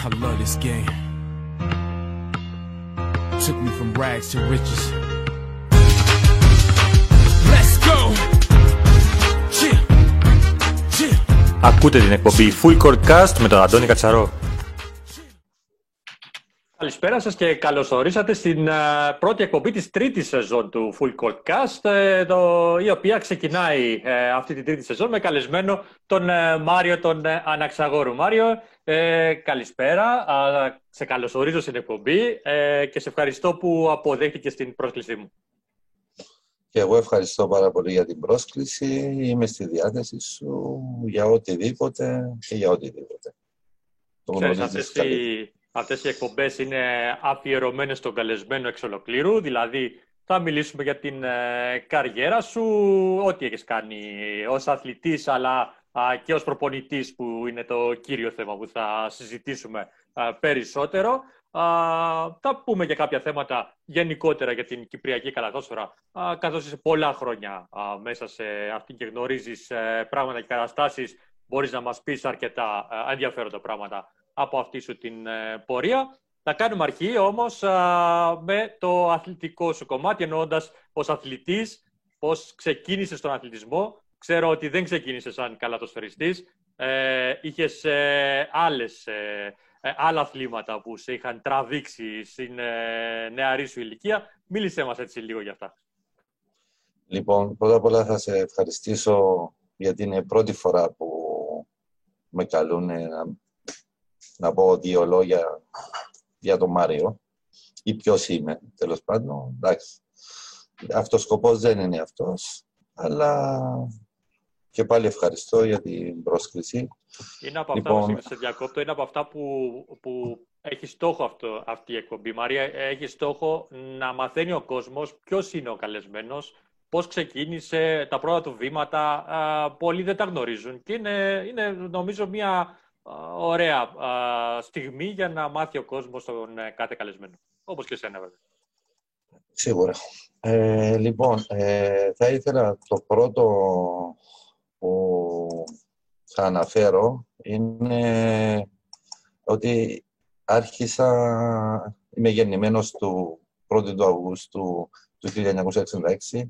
I love this game. Took me from rags to riches. Let's go! Yeah. Yeah. Ακούτε την εκπομπή Full Court Cast με τον Αντώνη Κατσαρό. Καλησπέρα σας και καλώς ορίσατε στην α, πρώτη εκπομπή της τρίτης σεζόν του Full Court Cast, ε, το, η οποία ξεκινάει ε, αυτή την τρίτη σεζόν με καλεσμένο τον ε, Μάριο τον ε, Αναξαγόρου. Μάριο, ε, καλησπέρα, α, σε καλωσορίζω στην εκπομπή ε, και σε ευχαριστώ που αποδέχτηκες την πρόσκλησή μου. Και εγώ ευχαριστώ πάρα πολύ για την πρόσκληση. Είμαι στη διάθεση σου για οτιδήποτε και για οτιδήποτε. Το Ξέρεις, γνωρίζεις αυτές, οι, καλύτερα. αυτές οι εκπομπές είναι αφιερωμένες στον καλεσμένο εξ ολοκλήρου, δηλαδή θα μιλήσουμε για την ε, καριέρα σου, ό,τι έχεις κάνει ως αθλητής αλλά α, και ως προπονητής που είναι το κύριο θέμα που θα συζητήσουμε α, περισσότερο. Α, θα πούμε για κάποια θέματα γενικότερα για την Κυπριακή Καλαθόσφαιρα, α, καθώς είσαι πολλά χρόνια α, μέσα σε αυτήν και γνωρίζεις ε, πράγματα και καταστάσεις, μπορείς να μας πεις αρκετά ε, ενδιαφέροντα πράγματα από αυτή σου την ε, πορεία. Θα κάνουμε αρχή όμως α, με το αθλητικό σου κομμάτι, εννοώντας ως αθλητής, πώς ξεκίνησες στον αθλητισμό. Ξέρω ότι δεν ξεκίνησες σαν καλατοσφαιριστής, ε, είχες ε, άλλες, ε, ε, άλλα αθλήματα που σε είχαν τραβήξει στην ε, νεαρή σου ηλικία. Μίλησέ μας έτσι λίγο για αυτά. Λοιπόν, πρώτα απ' όλα θα σε ευχαριστήσω γιατί είναι πρώτη φορά που με καλούν να, να πω δύο λόγια για τον Μάριο ή ποιος είμαι, τέλος πάντων. Εντάξει. Αυτός σκοπός δεν είναι αυτός, αλλά και πάλι ευχαριστώ για την πρόσκληση. Είναι από Λοιπόν- αυτά, που σε διακόπτω, είναι από αυτά που, που έχει στόχο αυτό, αυτή η εκπομπή. Μαρία, έχει στόχο να μαθαίνει ο κόσμος ποιος είναι ο καλεσμένος, πώς ξεκίνησε τα πρώτα του βήματα. Α, πολλοί δεν τα γνωρίζουν και είναι, είναι νομίζω μια α, ωραία α, στιγμή για να μάθει ο κόσμος τον ε, κάθε καλεσμένο. Όπως και εσένα βέβαια. Σίγουρα. Ε, λοιπόν, ε, θα ήθελα το πρώτο που θα αναφέρω είναι ότι άρχισα, είμαι γεννημένος του 1η του Αυγούστου του 1966.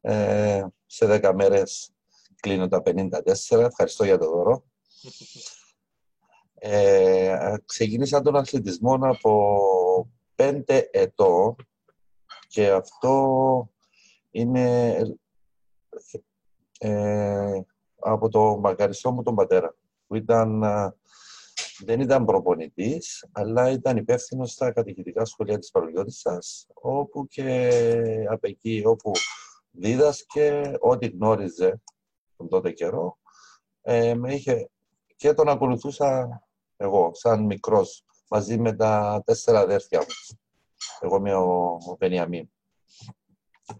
Ε, σε 10 μέρες κλείνω τα 54. Ευχαριστώ για το δώρο. Ε, ξεκίνησα τον αθλητισμό από 5 ετών και αυτό είναι ε, από το μακαριστό μου τον πατέρα, που ήταν, α, δεν ήταν προπονητής, αλλά ήταν υπεύθυνος στα κατοικητικά σχολεία της Παρολιώτισσας, όπου και από εκεί όπου δίδασκε, ό,τι γνώριζε τον τότε καιρό, ε, με είχε, και τον ακολουθούσα εγώ, σαν μικρός, μαζί με τα τέσσερα αδέρφια μου. Εγώ είμαι ο, ο Βενιαμίν.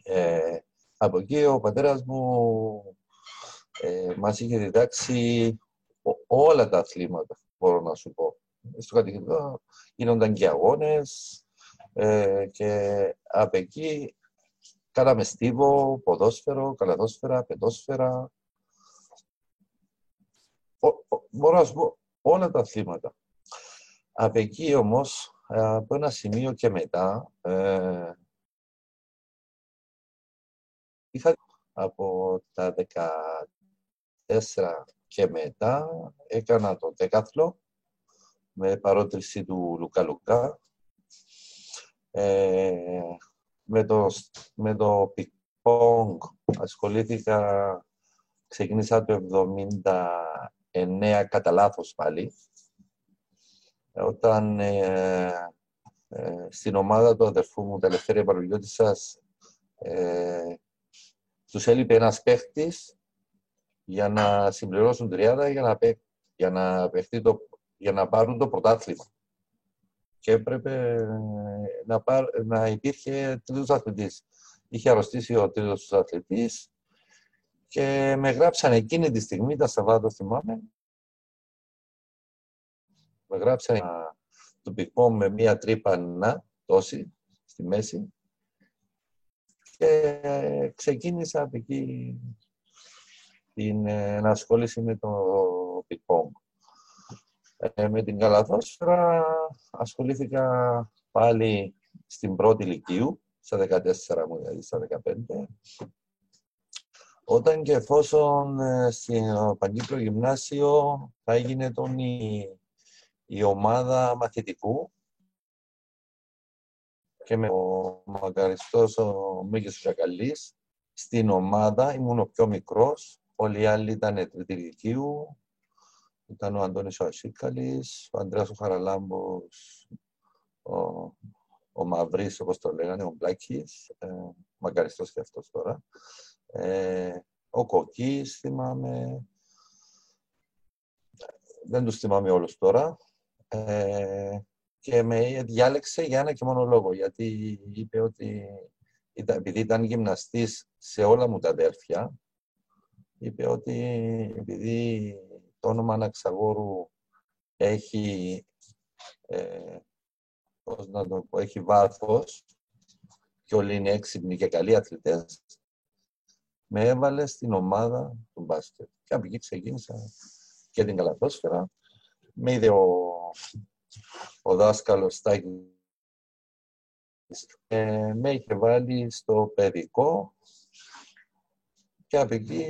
Ε, από εκεί ο πατέρας μου ε, μας είχε διδάξει ο- όλα τα αθλήματα, μπορώ να σου πω. Στο κατοικητικό γίνονταν και αγώνες ε, και από εκεί κάναμε στίβο, ποδόσφαιρο, καλαδόσφαιρα, πεντόσφαιρα. Ο- ο- μπορώ να σου πω όλα τα αθλήματα. Από εκεί όμως, ε, από ένα σημείο και μετά, ε, από τα 14 και μετά έκανα το δέκαθλο με παρότρυνση του Λουκά Λουκά. Ε, με το, με το πινγκ-πονγκ ασχολήθηκα, ξεκίνησα το 79 κατά λάθος πάλι, όταν ε, ε, στην ομάδα του αδερφού μου, την Ελευθερία Παλλουριώτισσας, ε, τους έλειπε ένας παίχτης για να συμπληρώσουν τριάδα για να, παί- για να, παιχτεί το, για να πάρουν το πρωτάθλημα. Και έπρεπε να, πάρ, να υπήρχε τρίτος αθλητής. Είχε αρρωστήσει ο τρίτος αθλητής και με γράψαν εκείνη τη στιγμή, τα Σαββάτο θυμάμαι, με γράψαν α, το πικμό με μία τρύπα να, τόση, στη μέση και ξεκίνησα από εκεί την ε, ενασχόληση με το πινγκ-πονγκ. με την καλαθόσφαιρα ασχολήθηκα πάλι στην πρώτη λυκείου, στα 14 μου, δηλαδή στα 15. Όταν και εφόσον ε, στο Παγκύπριο Γυμνάσιο θα έγινε τον η, η ομάδα μαθητικού και με ο μακαριστός ο Μίκης Σακαλής στην ομάδα, ήμουν ο πιο μικρός, όλοι οι άλλοι ήταν τρίτη ηλικίου, ήταν ο Αντώνης ο Ασίκαλης, ο Ανδρέας ο Χαραλάμπος, ο, ο Μαυρής, όπως το λέγανε, ο Μπλάκης, ε, μακαριστός και αυτός τώρα. Ε, ο Κοκκής, θυμάμαι. Δεν τους θυμάμαι όλους τώρα. Ε, και με διάλεξε για ένα και μόνο λόγο, γιατί είπε ότι επειδή ήταν γυμναστής σε όλα μου τα αδέρφια, είπε ότι επειδή το όνομα Αναξαγόρου έχει, ε, πώς να το πω, έχει βάθος και όλοι είναι έξυπνοι και καλοί αθλητές, με έβαλε στην ομάδα του μπάσκετ. Και από εκεί ξεκίνησα και την καλαθόσφαιρα. Με είδε ο, ο δάσκαλος Στάκης ε, με είχε βάλει στο παιδικό και από εκεί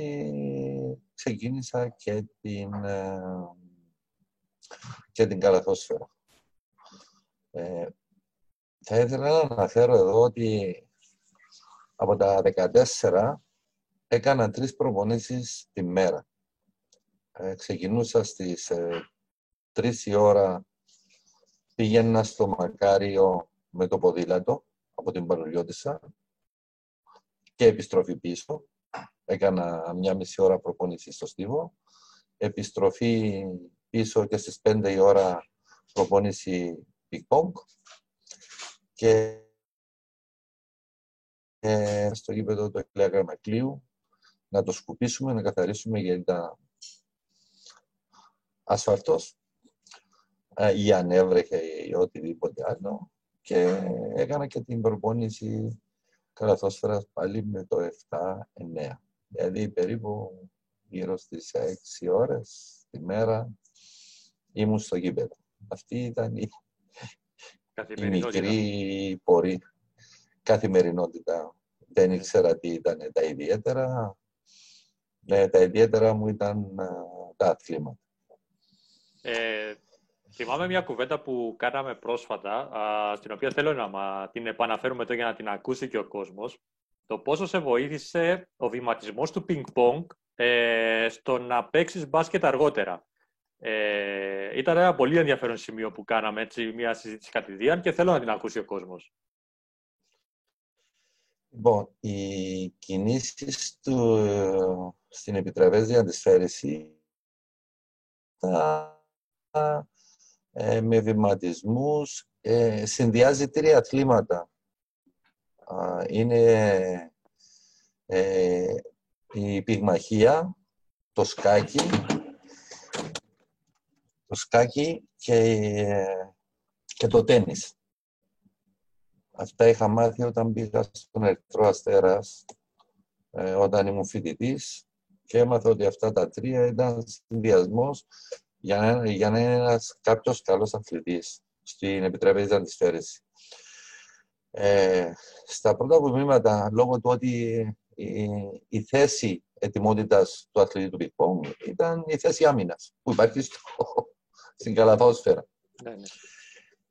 ξεκίνησα και την, ε, και την καλαθόσφαιρα. Ε, θα ήθελα να αναφέρω εδώ ότι από τα 14 έκανα τρεις προπονήσεις τη μέρα. Ε, ξεκινούσα στις ε, 3 η ώρα, πήγαινα στο Μακάριο με το ποδήλατο από την Παλλουριώτισσα και επιστροφή πίσω. Έκανα μια μισή ώρα προπόνηση στο στίβο. Επιστροφή πίσω και στις 5 η ώρα προπόνηση πινγκ και ε, στο γήπεδο του Εκλέα Μακλίου να το σκουπίσουμε, να καθαρίσουμε γιατί ήταν ασφαλτός ε, ή αν έβρεχε ή οτιδήποτε άλλο και έκανα και την προπόνηση καλαθόσφαιρας πάλι με το 7-9. Δηλαδή περίπου γύρω στις 6 ώρες τη μέρα ήμουν στο γήπεδο. Αυτή ήταν η, η μικρή πορεία, καθημερινότητα. Δεν ήξερα τι ήταν τα ιδιαίτερα. Ναι, τα ιδιαίτερα μου ήταν τα αθλήματα. Ε, θυμάμαι μια κουβέντα που κάναμε πρόσφατα, α, στην οποία θέλω να μα, την επαναφέρουμε εδώ για να την ακούσει και ο κόσμος. Το πόσο σε βοήθησε ο βηματισμός του πινκ-πονγκ ε, στο να παίξεις μπάσκετ αργότερα. Ε, ήταν ένα πολύ ενδιαφέρον σημείο που κάναμε, έτσι, μια συζήτηση κατηδίαν και θέλω να την ακούσει ο κόσμος. Λοιπόν, οι κινήσεις του στην επιτραπέζια της φέρεση ε, με βηματισμούς ε, συνδυάζει τρία αθλήματα. είναι ε, η πυγμαχία, το σκάκι, το σκάκι και, και το τένις. Αυτά είχα μάθει όταν πήγα στον Ερυθρό Αστέρας, ε, όταν ήμουν φοιτητής και έμαθα ότι αυτά τα τρία ήταν συνδυασμός για να, για να είναι ένας κάποιος καλός αθλητής στην επιτραπέζια της φέρεση. Ε, στα πρώτα βήματα, λόγω του ότι η, η θέση ετοιμότητας του αθλητή του πικπόμ ήταν η θέση άμυνας που υπάρχει στο, στην καλαθόσφαιρα. Ναι, ναι.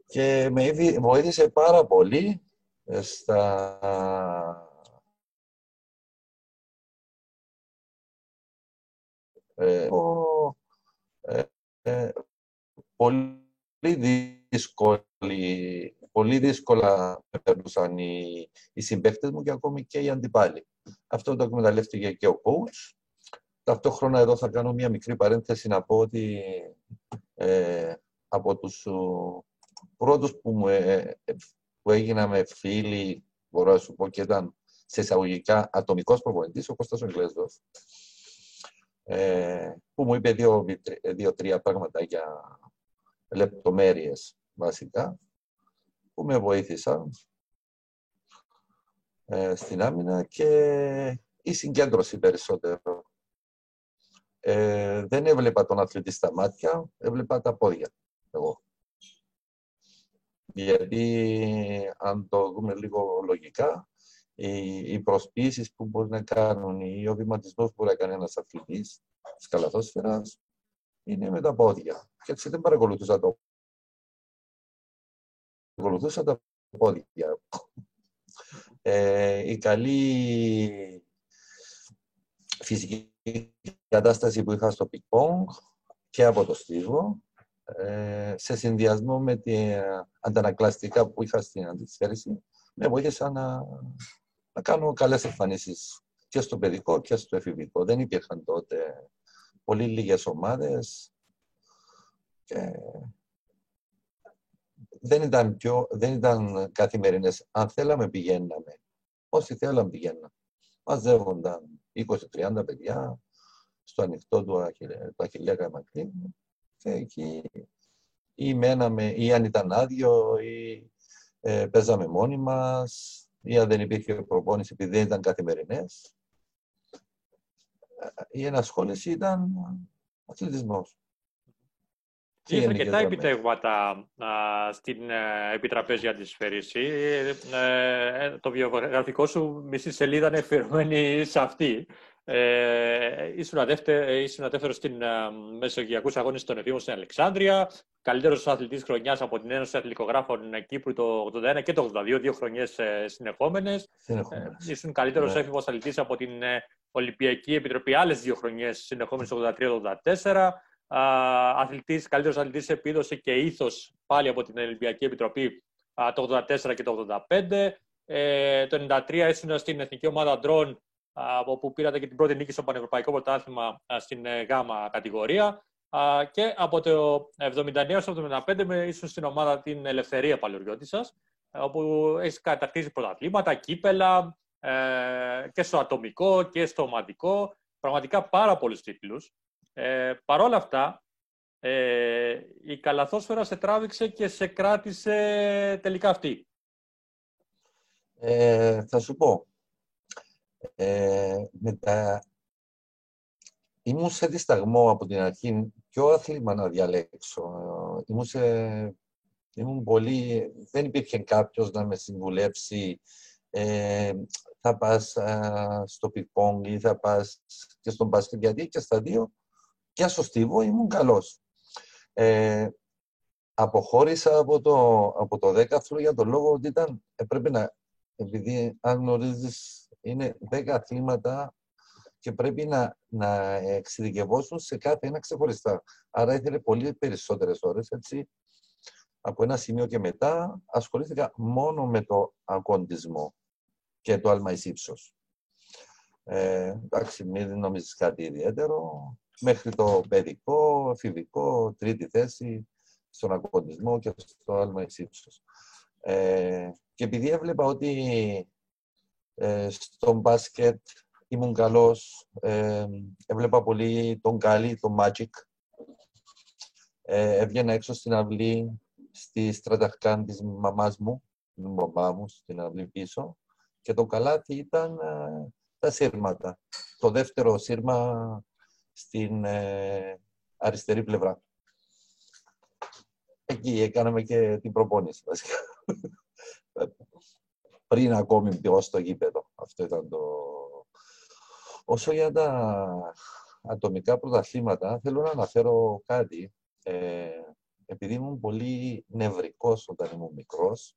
Και με βοήθησε πάρα πολύ ε, στα ε, ε, πολύ, δύσκολη, πολύ δύσκολα περνούσαν οι, οι συμπαίκτες μου και ακόμη και οι αντιπάλοι. Αυτό το εκμεταλλεύτηκε και ο coach. Ταυτόχρονα εδώ θα κάνω μια μικρή παρένθεση να πω ότι ε, από τους πρώτους που, μου, ε, που έγινα με φίλοι, μπορώ να σου πω και ήταν σε εισαγωγικά ατομικός προπονητής, ο Κώστας Εγγλέσδος, ε, που μου είπε δύο-τρία πράγματα για λεπτομέρειες βασικά, που με βοήθησαν ε, στην άμυνα και η συγκέντρωση περισσότερο. Ε, δεν έβλεπα τον αθλητή στα μάτια, έβλεπα τα πόδια. εγώ. Γιατί αν το δούμε λίγο λογικά, οι, οι προσποιήσεις που μπορεί να κάνουν ή ο βηματισμός που μπορεί να κάνει ένας αθλητής της καλαθόσφαιρας είναι με τα πόδια. Και έτσι δεν παρακολουθούσα το παρακολουθούσα τα πόδια. Ε, η καλή φυσική κατάσταση που είχα στο πινγκ και από το στίβο, ε, σε συνδυασμό με τα αντανακλαστικά που είχα στην αντισφαίρεση, με βοήθησαν να, να κάνω καλές εμφανίσεις και στο παιδικό και στο εφηβικό. Δεν υπήρχαν τότε πολύ λίγες ομάδες και δεν ήταν, πιο, δεν ήταν καθημερινές. Αν θέλαμε πηγαίναμε. Όσοι θέλαμε πηγαίναμε. Μαζεύονταν 20-30 παιδιά στο ανοιχτό του, Αχιλέα Καμακλή και εκεί ή μέναμε, ή αν ήταν άδειο, ή ε, παίζαμε μόνοι μας, ή αν δεν υπήρχε προπόνηση επειδή δεν ήταν καθημερινές. Ε, η ενασχόληση ήταν αθλητισμός. Είχε αρκετά επιτεύγματα στην ε, επιτραπέζια της Φερήση. Ε, ε, το βιογραφικό σου μισή σελίδα είναι αφιερωμένη σε αυτή. Ε, ήσουν, δεύτερο στην ε, Μεσογειακούς Αγώνες των Εφήμων στην Αλεξάνδρεια. Καλύτερος αθλητής χρονιάς από την Ένωση Αθλητικογράφων Κύπρου το 81 και το 82, δύο χρονιές ε, συνεχόμενες. συνεχόμενες. Ε, ήσουν καλύτερος ναι. έφηβος αθλητής από την Ολυμπιακή Επιτροπή άλλες δύο χρονιές συνεχόμενες το 83-84 αθλητής, καλύτερος αθλητής επίδοση και ήθος πάλι από την Ολυμπιακή Επιτροπή το 84 και το 85. Ε, το 93 ήσουν στην Εθνική Ομάδα Ντρόν, όπου πήρατε και την πρώτη νίκη στο Πανευρωπαϊκό Πρωτάθλημα στην ε, γάμα κατηγορία. Και από το 79 στο 75 ήσουν στην ομάδα την Ελευθερία Παλαιοριώτη σα, όπου έχεις κατακτήσει πρωταθλήματα, κύπελα ε, και στο ατομικό και στο ομαδικό. Πραγματικά πάρα πολλούς τίτλους. Ε, Παρ' όλα αυτά, ε, η καλαθόσφαιρα σε τράβηξε και σε κράτησε τελικά αυτή. Ε, θα σου πω. Ε, τα... Ήμουν σε δισταγμό από την αρχή ποιο άθλημα να διαλέξω. Ήμουν, σε... Ήμουν πολύ... Δεν υπήρχε κάποιος να με συμβουλεύσει ε, θα πας στο πινγκ ή θα πας και στον μπάσκετ, γιατί και στα δύο και στο στίβο ήμουν καλός. Ε, αποχώρησα από το, από το δέκαθλο για τον λόγο ότι ήταν, έπρεπε να, επειδή αν γνωρίζεις είναι δέκα αθλήματα και πρέπει να, να εξειδικευώσουν σε κάθε ένα ξεχωριστά. Άρα ήθελε πολύ περισσότερες ώρες, έτσι. Από ένα σημείο και μετά ασχολήθηκα μόνο με το ακοντισμό και το άλμα ύψος. Ε, εντάξει, μην νομίζεις κάτι ιδιαίτερο μέχρι το παιδικό, εφηβικό, τρίτη θέση, στον ακοντισμό και στο άλμα ύψος. Ε, και επειδή έβλεπα ότι ε, στο μπάσκετ ήμουν καλός, ε, έβλεπα πολύ τον Γκάλι, τον Magic. Ε, έβγαινα έξω στην αυλή, στη στραταχκάν της μαμάς μου, την μαμά μου, στην αυλή πίσω. Και το καλάθι ήταν ε, τα σύρματα. Το δεύτερο σύρμα στην ε, αριστερή πλευρά. Εκεί έκαναμε και την προπόνηση βασικά. Πριν ακόμη μπω στο γήπεδο. Αυτό ήταν το... Όσο για τα ατομικά πρωταθλήματα, θέλω να αναφέρω κάτι. Ε, επειδή ήμουν πολύ νευρικός όταν ήμουν μικρός,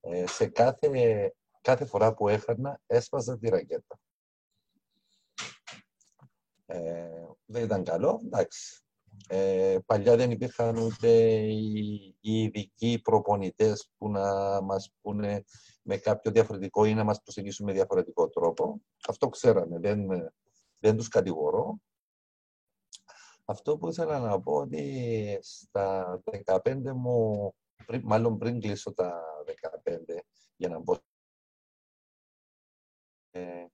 ε, σε κάθε, κάθε φορά που έχανα έσπαζα τη ρακέτα. Ε, δεν ήταν καλό, εντάξει. Ε, παλιά δεν υπήρχαν ούτε οι, ειδικοί προπονητές που να μας πούνε με κάποιο διαφορετικό ή να μας προσεγγίσουν με διαφορετικό τρόπο. Αυτό ξέραμε, δεν, δεν τους κατηγορώ. Αυτό που ήθελα να πω ότι στα 15 μου, πριν, μάλλον πριν κλείσω τα 15 για να πω ε,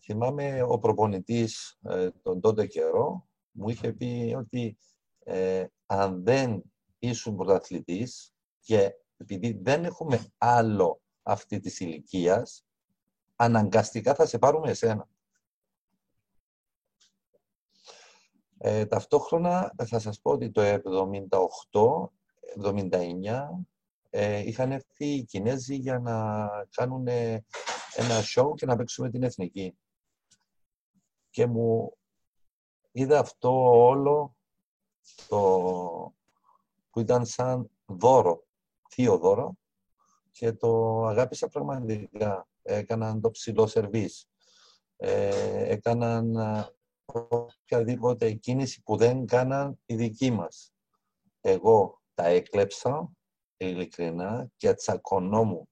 θυμάμαι ο προπονητής ε, τον τότε καιρό μου είχε πει ότι ε, αν δεν ήσουν πρωταθλητής και επειδή δεν έχουμε άλλο αυτή της ηλικίας, αναγκαστικά θα σε πάρουμε εσένα. Ε, ταυτόχρονα θα σας πω ότι το 78-79 ε, είχαν έρθει οι Κινέζοι για να κάνουν ε, ένα show και να παίξουμε την εθνική. Και μου είδα αυτό όλο το, που ήταν σαν δώρο, θείο δώρο και το αγάπησα πραγματικά. Έκαναν το ψηλό σερβίς. Ε, έκαναν οποιαδήποτε κίνηση που δεν κάναν οι δικοί μας. Εγώ τα έκλεψα, ειλικρινά, και τσακωνόμουν.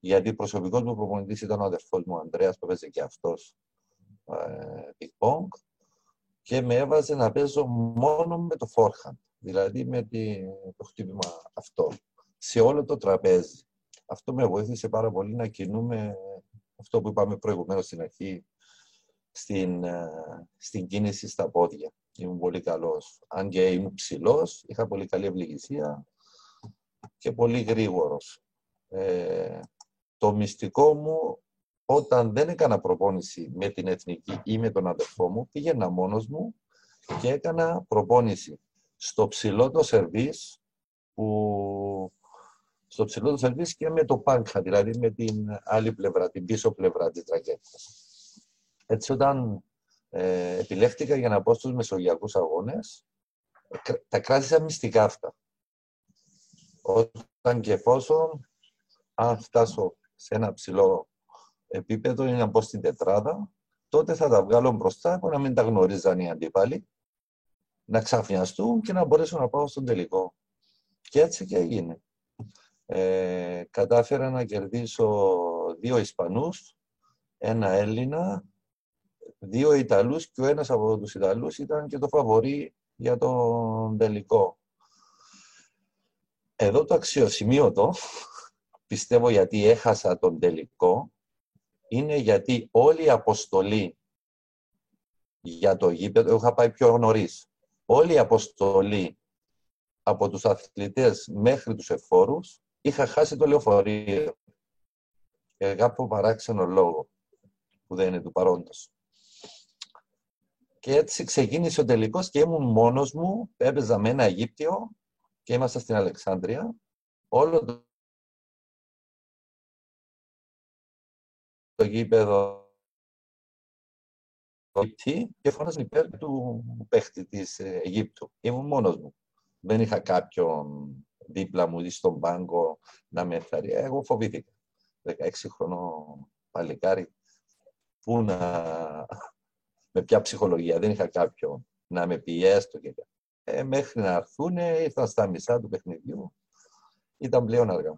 Γιατί προσωπικός μου προπονητής ήταν ο αδερφός μου, ο Ανδρέας, που έπαιζε και αυτός ε, ping και με έβαζε να παίζω μόνο με το forehand, δηλαδή με το χτύπημα αυτό, σε όλο το τραπέζι. Αυτό με βοήθησε πάρα πολύ να κινούμε αυτό που είπαμε προηγουμένως στην αρχή, στην, ε, στην κίνηση στα πόδια. Ήμουν πολύ καλός. Αν και ήμουν ψηλός, είχα πολύ καλή ευληγησία και πολύ γρήγορος. Ε, το μυστικό μου, όταν δεν έκανα προπόνηση με την εθνική ή με τον αδερφό μου, πήγαινα μόνος μου και έκανα προπόνηση στο ψηλό το σερβίς, που... στο ψηλό το σερβίς και με το πάνχα, δηλαδή με την άλλη πλευρά, την πίσω πλευρά της ρακέτας. Έτσι, όταν ε, επιλέχτηκα για να πω στους μεσογειακούς αγώνες, τα κράτησα μυστικά αυτά. Όταν και εφόσον, αν φτάσω σε ένα ψηλό επίπεδο ή να πω στην τετράδα, τότε θα τα βγάλω μπροστά που να μην τα γνωρίζαν οι αντίπαλοι, να ξαφνιαστούν και να μπορέσω να πάω στον τελικό. Και έτσι και έγινε. Ε, κατάφερα να κερδίσω δύο Ισπανούς, ένα Έλληνα δύο Ιταλούς και ο ένας από τους Ιταλούς ήταν και το φαβορή για τον τελικό. Εδώ το αξιοσημείωτο, πιστεύω γιατί έχασα τον τελικό, είναι γιατί όλη η αποστολή για το γήπεδο, είχα πάει πιο νωρίς. Όλη η αποστολή από τους αθλητές μέχρι τους εφόρους, είχα χάσει το λεωφορείο. Και κάποιο παράξενο λόγο που δεν είναι του παρόντος. Και έτσι ξεκίνησε ο τελικός και ήμουν μόνος μου. Έπαιζα με ένα Αιγύπτιο και ήμασταν στην Αλεξάνδρεια. Όλο το, το γήπεδο και φώναζε υπέρ του παίχτη της Αιγύπτου. Ήμουν μόνος μου. Δεν είχα κάποιον δίπλα μου ή στον πάγκο να με εφαρεί. Εγώ φοβήθηκα. 16 χρονών παλικάρι. Πού να με ποια ψυχολογία. Δεν είχα κάποιον να με πιέσει και ε, μέχρι να έρθουν, ήρθαν στα μισά του παιχνιδιού. Ήταν πλέον αργά.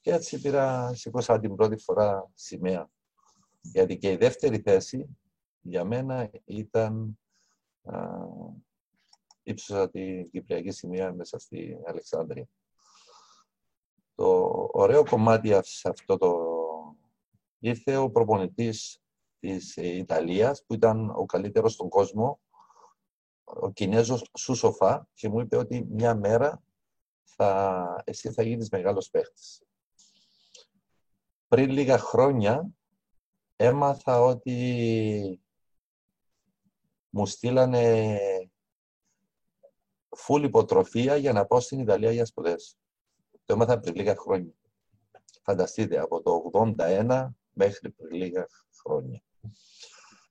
Και έτσι πήρα, σηκώσα την πρώτη φορά σημαία. Γιατί και η δεύτερη θέση για μένα ήταν α, ύψωσα την Κυπριακή σημαία μέσα στη Αλεξάνδρεια. Το ωραίο κομμάτι σε αυτό το ήρθε ο προπονητής της Ιταλίας, που ήταν ο καλύτερος στον κόσμο, ο Κινέζος Σουσοφά, και μου είπε ότι μια μέρα θα, εσύ θα γίνεις μεγάλος παίχτης. Πριν λίγα χρόνια έμαθα ότι μου στείλανε φουλ υποτροφία για να πάω στην Ιταλία για σπουδές. Το έμαθα πριν λίγα χρόνια. Φανταστείτε, από το 81 μέχρι πριν λίγα χρόνια.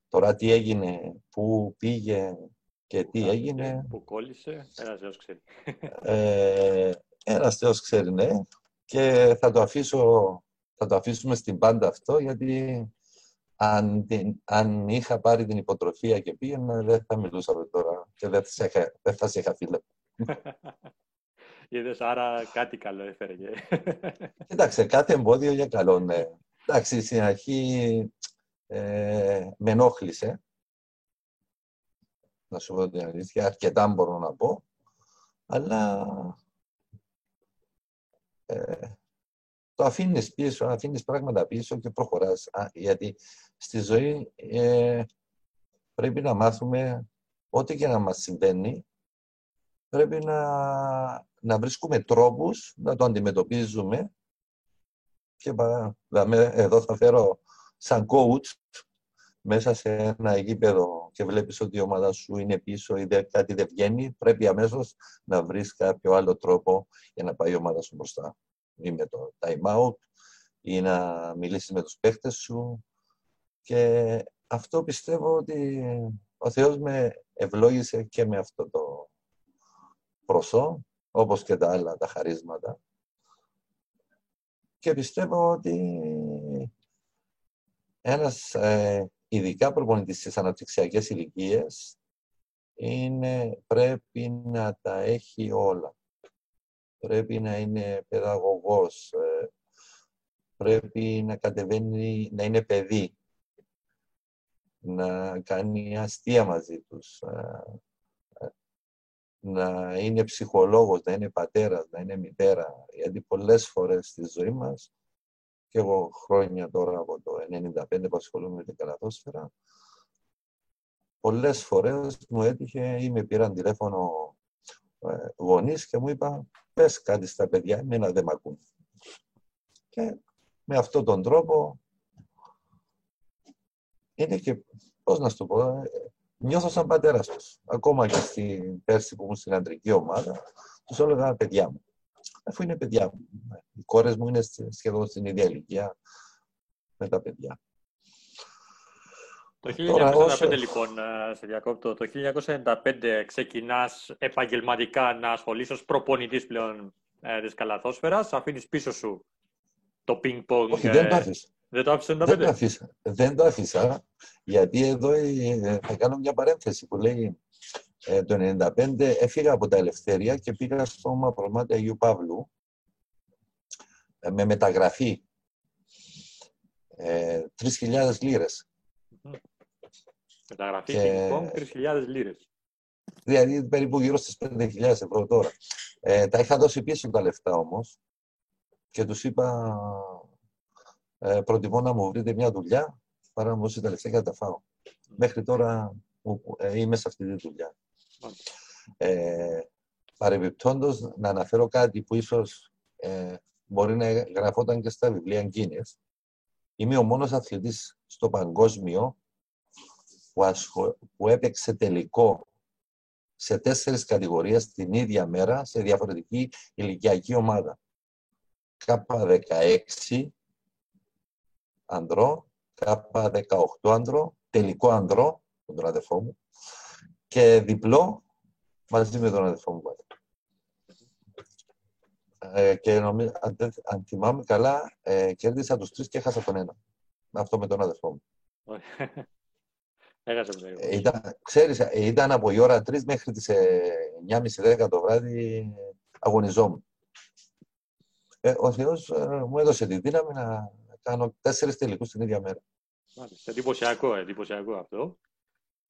Τώρα τι έγινε, πού πήγε και τι έγινε. Πού κόλλησε, ένας Θεός ξέρει. Ε, ένας Θεός ξέρει, ναι. Και θα το, αφήσω, θα το αφήσουμε στην πάντα αυτό, γιατί αν, αν είχα πάρει την υποτροφία και πήγαινα, δεν θα μιλούσαμε τώρα και δεν θα, δεν θα σε είχα φίλε. Είδες, άρα κάτι καλό έφερε. Κοίταξε, κάθε εμπόδιο για καλό, ναι. Εντάξει, στην αρχή ε, με ενόχλησε. Να σου πω την αλήθεια, αρκετά μπορώ να πω. Αλλά ε, το αφήνεις πίσω, αφήνεις πράγματα πίσω και προχωράς. γιατί στη ζωή ε, πρέπει να μάθουμε ό,τι και να μας συμβαίνει, πρέπει να, να βρίσκουμε τρόπους να το αντιμετωπίζουμε και εδώ θα φέρω σαν coach μέσα σε ένα γήπεδο και βλέπεις ότι η ομάδα σου είναι πίσω ή κάτι δεν βγαίνει, πρέπει αμέσως να βρεις κάποιο άλλο τρόπο για να πάει η ομάδα σου μπροστά. Ή με το time out, ή να μιλήσεις με τους παίχτες σου. Και αυτό πιστεύω ότι ο Θεός με ευλόγησε και με αυτό το προσώ, όπως και τα άλλα τα χαρίσματα. Και πιστεύω ότι ένας ε, ειδικά προπονητής στις αναπτυξιακές ηλικίε είναι, πρέπει να τα έχει όλα. Πρέπει να είναι παιδαγωγός, ε, πρέπει να κατεβαίνει, να είναι παιδί, να κάνει αστεία μαζί τους, ε, ε, να είναι ψυχολόγος, να είναι πατέρας, να είναι μητέρα. Γιατί πολλές φορές στη ζωή μας και εγώ χρόνια τώρα από το 1995 που ασχολούμαι με την καλαθόσφαιρα, πολλές φορές μου έτυχε ή με πήραν τηλέφωνο ε, γονείς και μου είπα πες κάτι στα παιδιά, εμένα δεν με ακούν. Και με αυτόν τον τρόπο είναι και, πώς να σου το πω, ε, νιώθω σαν πατέρας τους. Ακόμα και στην πέρσι που ήμουν στην αντρική ομάδα, τους έλεγα παιδιά μου αφού είναι παιδιά μου. Οι κόρες μου είναι σχεδόν στην ίδια ηλικία με τα παιδιά. Το 1995 λοιπόν, ε, σε διακόπτω, το 1995 ξεκινάς επαγγελματικά να ασχολείσαι ως προπονητής πλέον ε, της καλαθόσφαιρας. Αφήνεις πίσω σου το πινκ-πονγκ. Όχι, δεν το ε, άφησα. Δεν το άφησα δεν το άφησα. Δεν το άφησα, γιατί εδώ ε, θα κάνω μια παρένθεση που λέει ε, το 1995 έφυγα από τα Ελευθερία και πήγα στο Μαυρομάτι Αγίου Παύλου ε, με μεταγραφή ε, 3.000 λίρες. Μεταγραφή και... 3.000 λίρες. Δηλαδή περίπου γύρω στις 5.000 ευρώ τώρα. Ε, τα είχα δώσει πίσω τα λεφτά όμως και τους είπα ε, προτιμώ να μου βρείτε μια δουλειά παρά να μου δώσετε τα λεφτά και να τα φάω. Μέχρι τώρα ε, είμαι σε αυτή τη δουλειά. Ε, παρεμπιπτόντως, να αναφέρω κάτι που ίσως ε, μπορεί να γραφόταν και στα βιβλία Guinness. Είμαι ο μόνος αθλητής στο παγκόσμιο που, που έπαιξε τελικό σε τέσσερις κατηγορίες την ίδια μέρα σε διαφορετική ηλικιακή ομάδα. K16 ανδρό, K18 ανδρό, τελικό ανδρό, τον αδερφό μου, και διπλό μαζί με τον αδερφό μου ε, και νομίζω, αν, αν, θυμάμαι καλά, ε, κέρδισα τους τρεις και έχασα τον ένα. Αυτό με τον αδερφό μου. Έχασε τον ε, ήταν, Ξέρεις, ε, ήταν από η ώρα 3 μέχρι τις 9.30-10 το βράδυ αγωνιζόμουν. Ε, ο Θεός μου έδωσε τη δύναμη να κάνω τέσσερις τελικούς την ίδια μέρα. Εντυπωσιακό, εντυπωσιακό αυτό.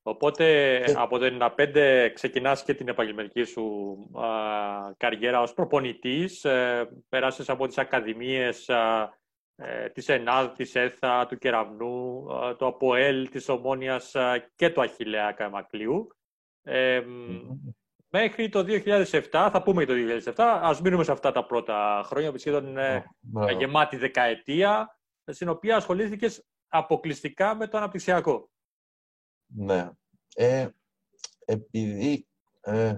Οπότε ε. από το 1995 ξεκινάς και την επαγγελματική σου α, καριέρα ως προπονητής. Ε, πέρασες από τις ακαδημίες α, ε, της ΕΝΑΔ, της ΕΘΑ, του Κεραυνού, α, το ΑΠΟΕΛ, της Ομόνιας και του Αχιλέα Καμακλείου. Ε, Μέχρι το 2007, θα πούμε και το 2007, ας μείνουμε σε αυτά τα πρώτα χρόνια, που σχεδόν είναι γεμάτη δεκαετία, στην οποία ασχολήθηκες αποκλειστικά με το αναπτυξιακό. Ναι. Ε, επειδή ε,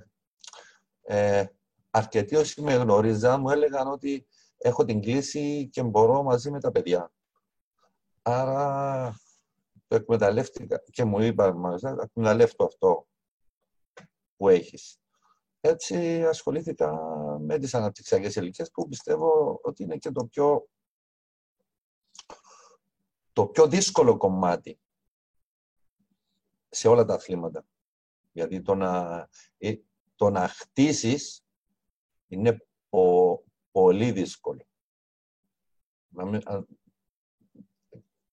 ε, αρκετοί όσοι με γνωρίζαν μου έλεγαν ότι έχω την κλίση και μπορώ μαζί με τα παιδιά. Άρα το εκμεταλλεύτηκα και μου είπαν μαζί, εκμεταλλεύτω αυτό που έχεις. Έτσι ασχολήθηκα με τις αναπτυξιακές ηλικίες που πιστεύω ότι είναι και το πιο, το πιο δύσκολο κομμάτι σε όλα τα αθλήματα. Γιατί το να, ε, το να χτίσεις είναι πολύ δύσκολο.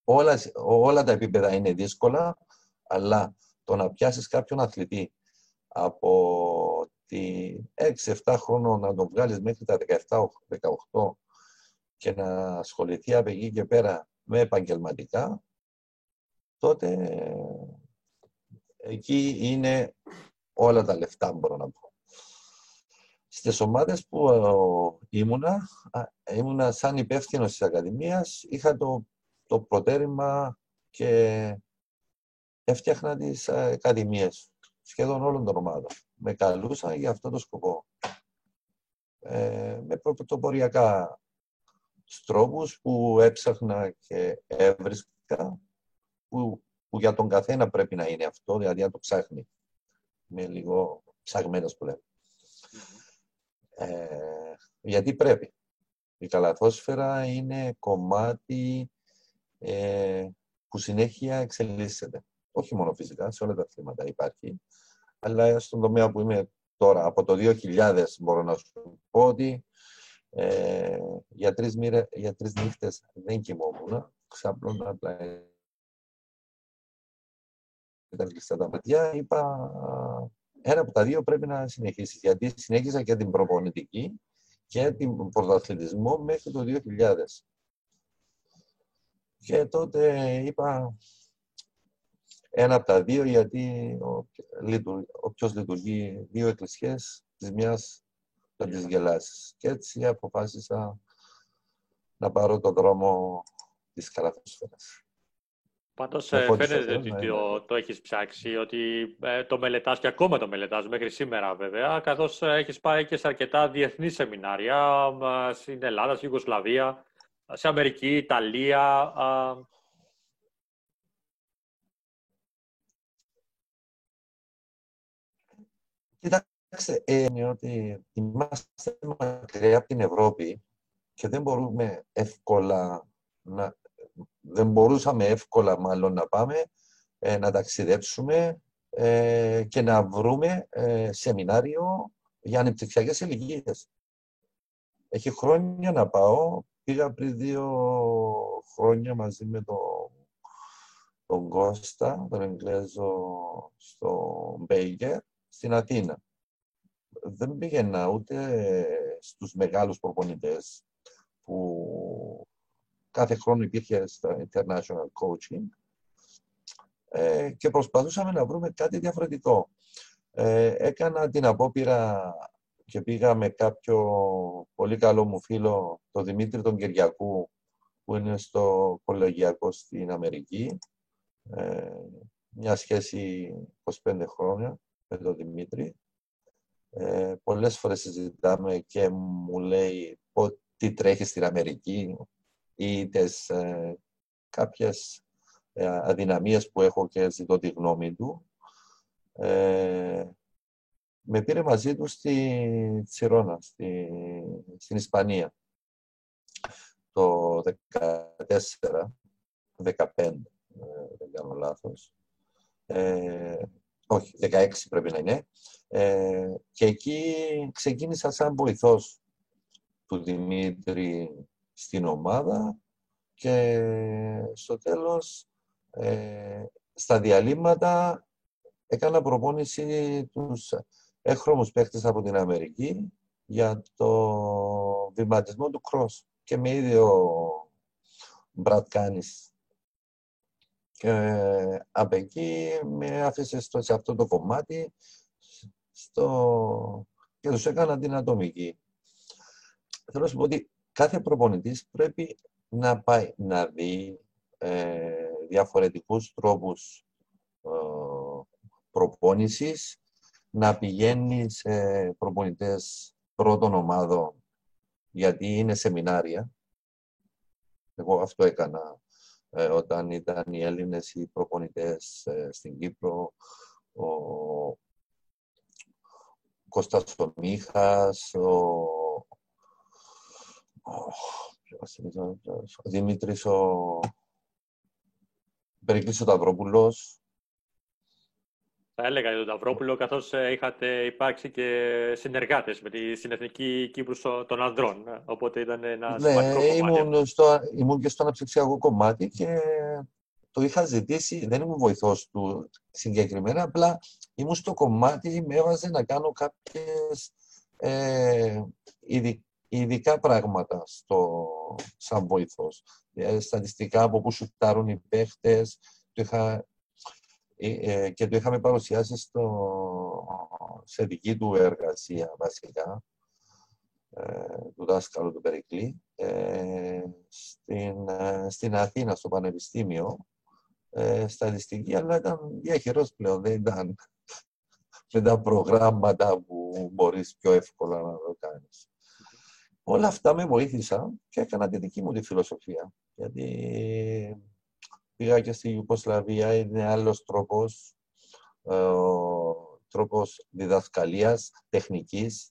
Όλα, όλα τα επίπεδα είναι δύσκολα, αλλά το να πιάσεις κάποιον αθλητή από τη 6-7 χρόνων να τον βγάλεις μέχρι τα 17-18 και να ασχοληθεί από εκεί και πέρα με επαγγελματικά, τότε εκεί είναι όλα τα λεφτά, μπορώ να πω. Στις ομάδες που ε, ήμουνα, ήμουνα σαν υπεύθυνος της Ακαδημίας, είχα το, το προτέρημα και έφτιαχνα τις ε, ακαδημίες σχεδόν όλων των ομάδων. Με καλούσαν για αυτό το σκοπό. Ε, με πρωτοποριακά τρόπους που έψαχνα και έβρισκα, που, που για τον καθένα πρέπει να είναι αυτό, δηλαδή να το ψάχνει. Είμαι λίγο ψαγμένος που λέμε. Ε, γιατί πρέπει. Η καλαθόσφαιρα είναι κομμάτι ε, που συνέχεια εξελίσσεται. Όχι μόνο φυσικά, σε όλα τα αθλήματα υπάρχει, αλλά στον τομέα που είμαι τώρα, από το 2000 μπορώ να σου πω ότι ε, για, τρεις μοίρε, για τρεις νύχτες δεν κοιμόμουν, ξαπλώνα απλά ήταν κλειστά τα ματιά, είπα ένα από τα δύο πρέπει να συνεχίσεις. Γιατί συνέχισα και την προπονητική και την πρωτοαθλητισμό μέχρι το 2000. Και τότε είπα ένα από τα δύο, γιατί όποιος λειτουργεί δύο εκκλησιές, της μιας θα τις γελάσεις. Και έτσι αποφάσισα να πάρω τον δρόμο της καλαθόσφαιρας. Πάντως ε, φαίνεται ότι το, το έχεις ψάξει, ότι ε, το μελετάς και ακόμα το μελετάς μέχρι σήμερα βέβαια, καθώς ε, έχεις πάει και σε αρκετά διεθνή σεμινάρια στην Ελλάδα, στη Ιουγκοσλαβία, σε Αμερική, Ιταλία. Κοιτάξτε, είναι ότι είμαστε μακριά από την Ευρώπη και δεν μπορούμε εύκολα να δεν μπορούσαμε εύκολα μάλλον να πάμε, ε, να ταξιδέψουμε ε, και να βρούμε ε, σεμινάριο για ανεπτυξιακές ηλικίε. Έχει χρόνια να πάω. Πήγα πριν δύο χρόνια μαζί με τον, τον Κώστα, τον Εγγλέζο, στο Μπέγκερ, στην Αθήνα. Δεν πήγαινα ούτε στους μεγάλους προπονητές που κάθε χρόνο υπήρχε στο International Coaching ε, και προσπαθούσαμε να βρούμε κάτι διαφορετικό. Ε, έκανα την απόπειρα και πήγα με κάποιο πολύ καλό μου φίλο, τον Δημήτρη τον Κυριακού, που είναι στο κολεγιακό στην Αμερική. Ε, μια σχέση 25 χρόνια με τον Δημήτρη. Ε, πολλές φορές συζητάμε και μου λέει τι τρέχεις στην Αμερική, ή τις ε, κάποιες ε, αδυναμίες που έχω και ζητώ τη γνώμη του. Ε, με πήρε μαζί του στη Τσιρόνα, στη, στην Ισπανία, το 14, 15, δεν κάνω λάθος. Όχι, 16 πρέπει να είναι. και εκεί ξεκίνησα σαν βοηθός του Δημήτρη στην ομάδα και στο τέλος ε, στα διαλύματα έκανα προπόνηση τους έχρωμους παίχτες από την Αμερική για το βηματισμό του cross και με ίδιο Μπρατ Κάνης. Και από εκεί με άφησε στο, σε αυτό το κομμάτι στο, και τους έκανα την ατομική. Θέλω να σου πω ότι κάθε προπονητής πρέπει να πάει να δει ε, διαφορετικούς τρόπους ε, προπόνησης, να πηγαίνει σε προπονητές πρώτων ομάδων, γιατί είναι σεμινάρια. Εγώ αυτό έκανα ε, όταν ήταν οι Έλληνες οι προπονητές ε, στην Κύπρο, ο Κώστας ο Μίχας, ο ο Δημήτρης ο Περικλής ο Ταυρόπουλος. Θα έλεγα για τον Ταυρόπουλο, καθώς ε, είχατε υπάρξει και συνεργάτες με τη Συνεθνική Κύπρου των Ανδρών. Ε, οπότε ήταν ένα ναι, σημαντικό ήμουν, στο, ήμουν και στο αναψυξιακό κομμάτι και το είχα ζητήσει, δεν ήμουν βοηθός του συγκεκριμένα, απλά ήμουν στο κομμάτι, με έβαζε να κάνω κάποιες ε, ειδικά πράγματα στο, σαν βοηθός. Δηλαδή, στατιστικά από πού σουτάρουν οι παίχτες είχα, ε, ε, και το είχαμε παρουσιάσει στο, σε δική του εργασία βασικά ε, του δάσκαλου του Περικλή στην, στην Αθήνα στο Πανεπιστήμιο ε, στατιστική, αλλά ήταν διαχειρός πλέον, δεν ήταν με τα προγράμματα που μπορείς πιο εύκολα να το κάνεις. Όλα αυτά με βοήθησαν και έκανα τη δική μου τη φιλοσοφία. Γιατί πήγα και στη Ιουκοσλαβία, είναι άλλος τρόπος, ε, τρόπος διδασκαλίας, τεχνικής.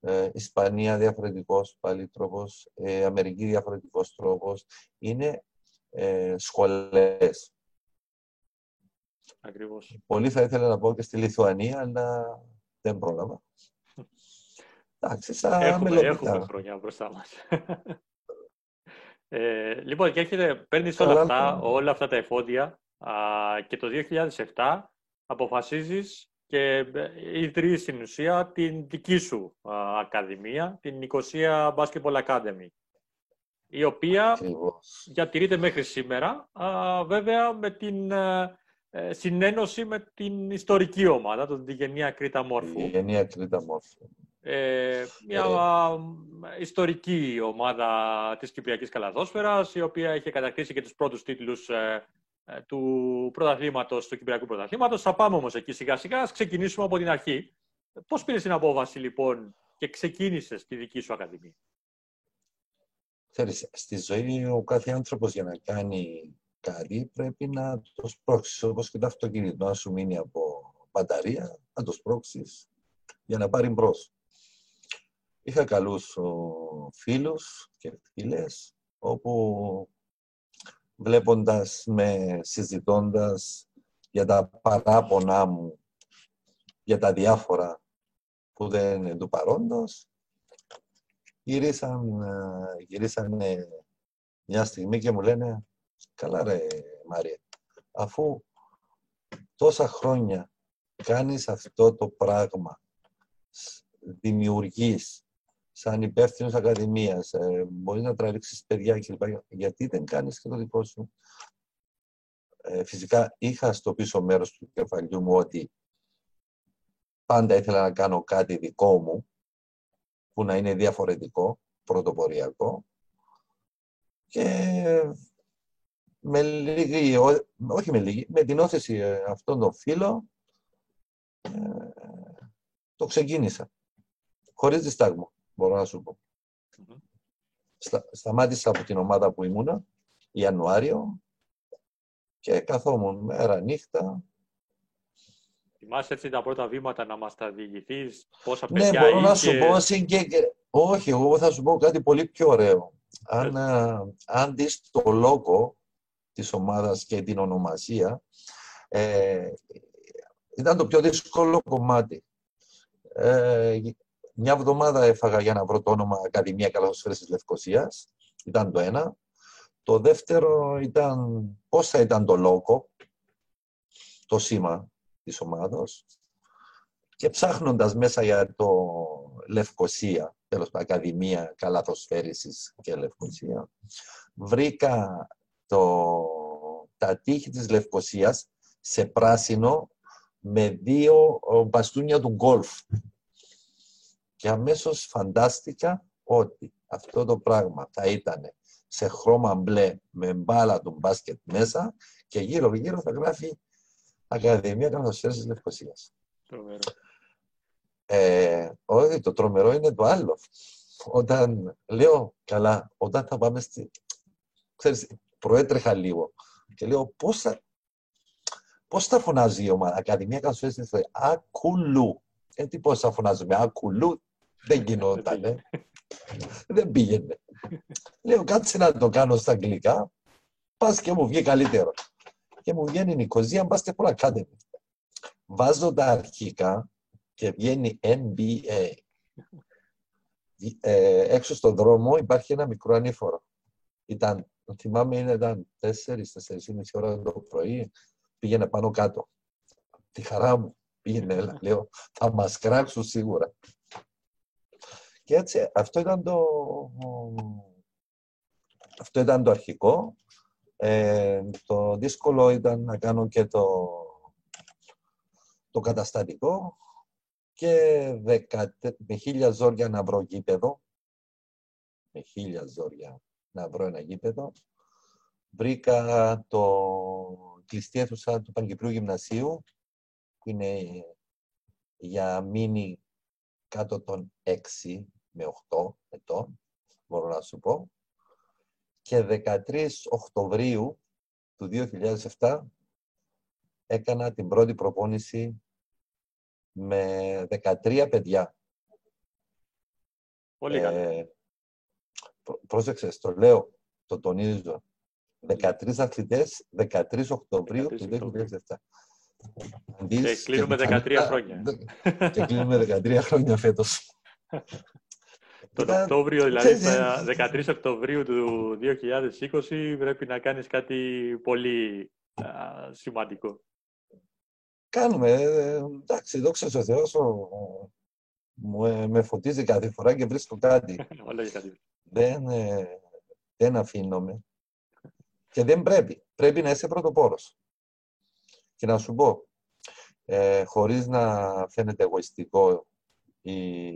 Ε, Ισπανία διαφορετικός πάλι τρόπος, ε, Αμερική διαφορετικός τρόπος. Είναι ε, σχολές. Ακριβώς. Πολύ θα ήθελα να πω και στη Λιθουανία, αλλά δεν πρόλαβα. Εντάξει, στα Έχουμε, μελλοντικά. έχουμε χρόνια μπροστά μας. Ε, λοιπόν, και έχετε, παίρνεις όλα Καλά, αυτά, λοιπόν. όλα αυτά τα εφόδια α, και το 2007 αποφασίζεις και ε, ιδρύεις στην ουσία την δική σου α, ακαδημία, την Νικοσία Basketball Academy, η οποία Ακριβώς. διατηρείται μέχρι σήμερα, α, βέβαια με την ε, ε, συνένωση με την ιστορική ομάδα, τον Διγενεία Κρήτα Μόρφου. Η Γενία Κρήτα Μόρφου. Ε, μια α, ιστορική ομάδα της Κυπριακής Καλαδόσφαιρας, η οποία είχε κατακτήσει και τους πρώτους τίτλους ε, ε, του πρωταθλήματος, του Κυπριακού Πρωταθλήματος. Θα πάμε όμως εκεί σιγά σιγά, ας ξεκινήσουμε από την αρχή. Πώς πήρες την απόφαση λοιπόν και ξεκίνησες τη δική σου ακαδημία; Ξέρεις, στη ζωή ο κάθε άνθρωπος για να κάνει κάτι πρέπει να το σπρώξεις. Όπως και το αυτοκίνητο, να σου μείνει από μπαταρία, να το σπρώξεις για να πάρει μπρος. Είχα καλούς ο, φίλους και φίλες, όπου βλέποντας με, συζητώντας για τα παράπονά μου, για τα διάφορα που δεν είναι του παρόντος, γυρίσαν, ε, γυρίσανε μια στιγμή και μου λένε «Καλά ρε Μαρία, αφού τόσα χρόνια κάνεις αυτό το πράγμα, σ- δημιουργείς σαν υπεύθυνος ακαδημίας, ε, μπορείς να τραβήξεις παιδιά κλπ. Γιατί δεν κάνεις και το δικό σου; Ε, φυσικά είχα στο πίσω μέρος του κεφαλιού μου ότι πάντα ήθελα να κάνω κάτι δικό μου, που να είναι διαφορετικό, πρωτοποριακό. Και με λίγη, ό- όχι με λίγη, με την όθεση ε, αυτών των φίλων, ε, το ξεκίνησα. Χωρίς διστάγμα, μπορώ να σου πω. Μμμ. Στα, σταμάτησα από την ομάδα που ήμουνα, Ιανουάριο, και καθόμουν μέρα νύχτα. Θυμάσαι έτσι τα πρώτα βήματα να μας τα διηγηθείς, πόσα Ναι, παιδιά μπορώ να σου είχες; πω συγκε... Όχι, εγώ θα σου πω κάτι πολύ πιο ωραίο. Αν, α, αν δεις το λόγο της ομάδας και την ονομασία, ε, ήταν το πιο δύσκολο κομμάτι. Ε, μια εβδομάδα έφαγα για να βρω το όνομα Ακαδημία Καλαθοσφαίρες της Λευκοσίας. Ήταν το ένα. Το δεύτερο ήταν πώς θα ήταν το λόγο, το σήμα της ομάδος. Και ψάχνοντας μέσα για το Λευκοσία, τέλος πάντων, Ακαδημία Καλαθοσφαίρισης και Λευκοσία, βρήκα το, τα τείχη της Λευκοσίας σε πράσινο με δύο ε, μπαστούνια του γκολφ. Και αμέσως φαντάστηκα ότι αυτό το πράγμα θα ήταν σε χρώμα μπλε με μπάλα του μπάσκετ μέσα και γύρω γύρω θα γράφει Ακαδημία Καλαθοσφαίρισης Λευκοσίας. Τρομερό. Ε, όχι, το τρομερό είναι το άλλο. Όταν λέω, καλά, όταν θα πάμε στη... Ξέρεις, προέτρεχα λίγο και λέω πώς θα, πώς θα φωνάζει η ομάδα; Ακαδημία Καλοσφαίρης είναι Ακουλού. Ε, τι πώς θα φωνάζουμε; Ακουλού. Δεν γινόταν. ε. Δεν πήγαινε. λέω, κάτσε να το κάνω στα αγγλικά. Πας και μου βγει καλύτερο. Και μου βγαίνει η Νικοζία Basketball Academy. Βάζω τα αρχικά και βγαίνει NBA. Ε, έξω στον δρόμο υπάρχει ένα μικρό ανήφορο. Ήταν, θυμάμαι, είναι- ήταν 4-4,5 ώρα το πρωί, πήγαινε πάνω κάτω. Τη χαρά μου πήγαινε, έλα, λέω, θα μας κράξουν σίγουρα. Και έτσι, αυτό ήταν το, αυτό ήταν το αρχικό. Ε, το δύσκολο ήταν να κάνω και το, το καταστατικό και δεκατε- με χίλια ζόρια να βρω γήπεδο. Με χίλια ζόρια να βρω ένα γήπεδο. Βρήκα το, κλειστή αίθουσα του Παγκυπρίου Γυμνασίου, που είναι για μήνυ κάτω των 6 με 8 ετών, μπορώ να σου πω. Και 13 Οκτωβρίου του 2007 έκανα την πρώτη προπόνηση με 13 παιδιά. Πολύ καλά. Ε, πρό- πρόσεξες, το λέω, το τονίζω. 13 αθλητές, 13 Οκτωβρίου 13 του Οκτωβρίου. 2007. Αντί Και κλείνουμε πιθανότητα- 13 χρόνια. Και κλείνουμε 13 χρόνια φέτος. Τον Ήταν- Οκτώβριο, δηλαδή ξέρεις, στα 13 Οκτωβρίου του 2020 πρέπει να κάνεις κάτι πολύ α, σημαντικό. Κάνουμε. ε, εντάξει, δόξα τω Θεώ, μου, ε, με φωτίζει κάθε φορά και βρίσκω κάτι. Όλα για κάτι. δεν, ε, δεν αφήνομαι. Και δεν πρέπει. Πρέπει να είσαι πρωτοπόρος. Και να σου πω, ε, χωρίς να φαίνεται εγωιστικό ή,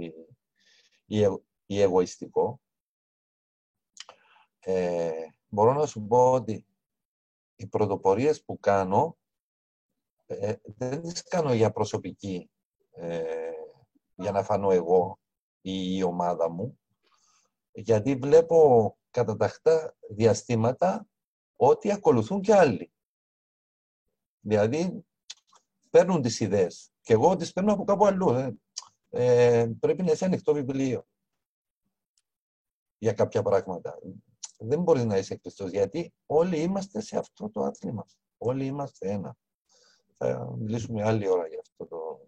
ή, εγω- ή εγωιστικό, ε, μπορώ να σου πω ότι οι πρωτοπορίες που κάνω ε, δεν τις κάνω για προσωπική, ε, για να φανώ εγώ ή η ομάδα μου, γιατί βλέπω κατά τακτά διαστήματα ότι ακολουθούν και άλλοι. Δηλαδή, παίρνουν τις ιδέες και εγώ τις παίρνω από κάπου αλλού. ε. Ε, πρέπει να είσαι ανοιχτό βιβλίο για κάποια πράγματα. Δεν μπορείς να είσαι κλειστός, γιατί όλοι είμαστε σε αυτό το άθλημα. Όλοι είμαστε ένα. Θα μιλήσουμε άλλη ώρα για αυτό το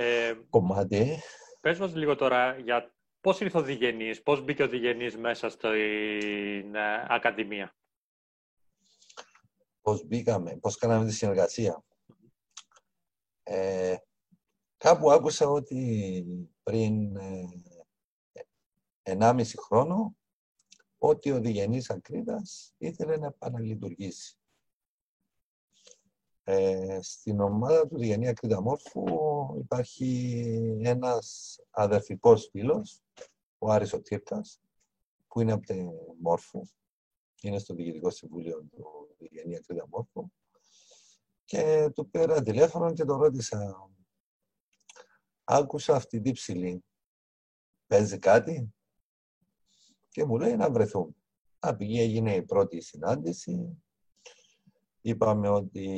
Ε, κομμάτι. πες μας λίγο τώρα για πώς ήρθε ο Διγενής, πώς μπήκε ο Διγενής μέσα στην ε, Ακαδημία. πώς μπήκαμε, πώς κάναμε τη συνεργασία. Ε, κάπου άκουσα ότι πριν ε, 1,5 χρόνο ότι ο Διγενής Ακρίδας ήθελε να επαναλειτουργήσει. Ε, στην ομάδα του Διγενή Ακρίδα Μόρφου υπάρχει ένας αδερφικός φίλος, ο Άρης ο Τύρκας, που είναι από τη Μόρφου είναι στο Διοικητικό Συμβούλιο του Διγενή Ακρίδα Μόρφου και του πήρα τηλέφωνο και το ρώτησα άκουσα αυτή την ψηλή παίζει κάτι; Και μου λέει να βρεθούμε. Α, πήγε, έγινε η πρώτη συνάντηση. Είπαμε ότι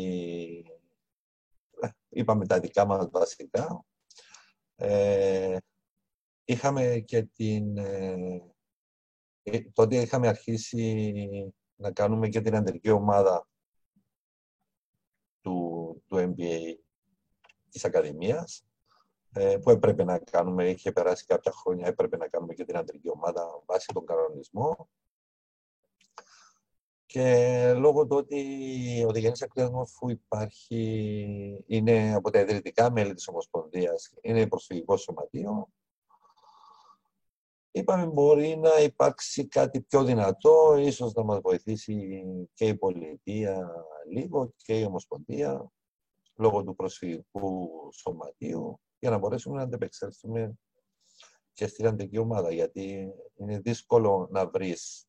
ε, είπαμε τα δικά μας βασικά. Ε, είχαμε και την ε, ε, τότε είχαμε αρχίσει να κάνουμε και την αντρική ομάδα του, του MBA της Ακαδημίας. ε, που έπρεπε να κάνουμε, είχε περάσει κάποια χρόνια, έπρεπε να κάνουμε και την αντρική ομάδα βάσει τον κανονισμό. Και λόγω του ότι ο Διγενής Ακρίδας Μόρφου υπάρχει, είναι από τα ιδρυτικά μέλη της Ομοσπονδίας, είναι προσφυγικό σωματείο, είπαμε μπορεί να υπάρξει κάτι πιο δυνατό, ίσως να μας βοηθήσει και η πολιτεία λίγο και η Ομοσπονδία λόγω του προσφυγικού σωματείου για να μπορέσουμε να αντεπεξέλθουμε και στην αντική ομάδα γιατί είναι δύσκολο να βρεις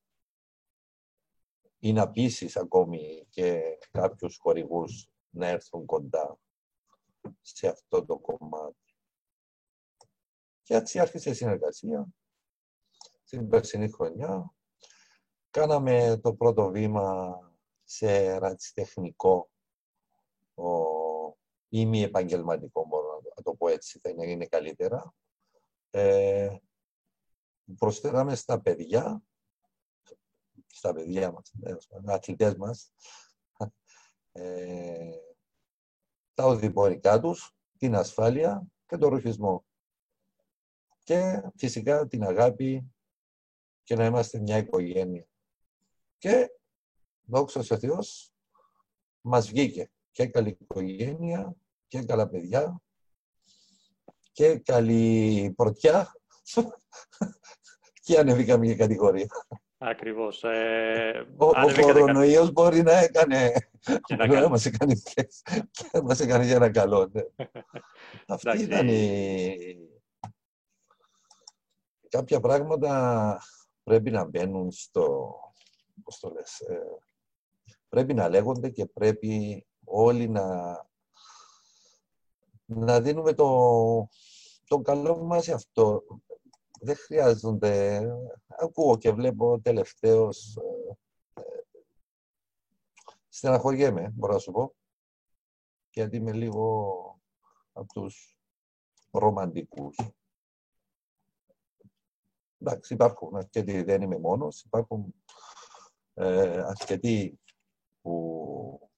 ή να πείσεις ακόμη και κάποιους χορηγούς να έρθουν κοντά σε αυτό το κομμάτι. Και έτσι άρχισε η συνεργασία στην περσινή χρονιά. Κάναμε το πρώτο βήμα σε ρατσιτεχνικό ή μη επαγγελματικό, μπορώ να το πω έτσι, θα είναι, είναι καλύτερα. Ε, προσφέραμε στα παιδιά, στα παιδιά μας, αθλητές μας, ε, τα οδηπορικά τους, την ασφάλεια και τον ρουχισμό. Και φυσικά την αγάπη και να είμαστε μια οικογένεια. Και δόξα σε Θεός μας βγήκε και καλή οικογένεια και καλά παιδιά και καλή πρωτιά και ανεβήκαμε για κατηγορία. Ακριβώς. Ε, Ο, ο ανεβήκατε κορονοϊός μπορεί να έκανε Και να μπορεί να κάνει. μας έκανε και, και μας έκανε για ένα καλό. Ναι. Αυτή Εντάξει. ήταν η... Κάποια πράγματα πρέπει να μπαίνουν στο... Πώς το λες, ε, πρέπει να λέγονται και πρέπει όλοι να, να δίνουμε το, το καλό μας σε αυτό. Δεν χρειάζονται... Ακούω και βλέπω τελευταίως... Ε, ε, στεναχωριέμαι, μπορώ να σου πω. Γιατί είμαι λίγο από τους ρομαντικούς. Εντάξει, υπάρχουν αρκετοί, δεν είμαι μόνος, υπάρχουν ε, αρκετοί που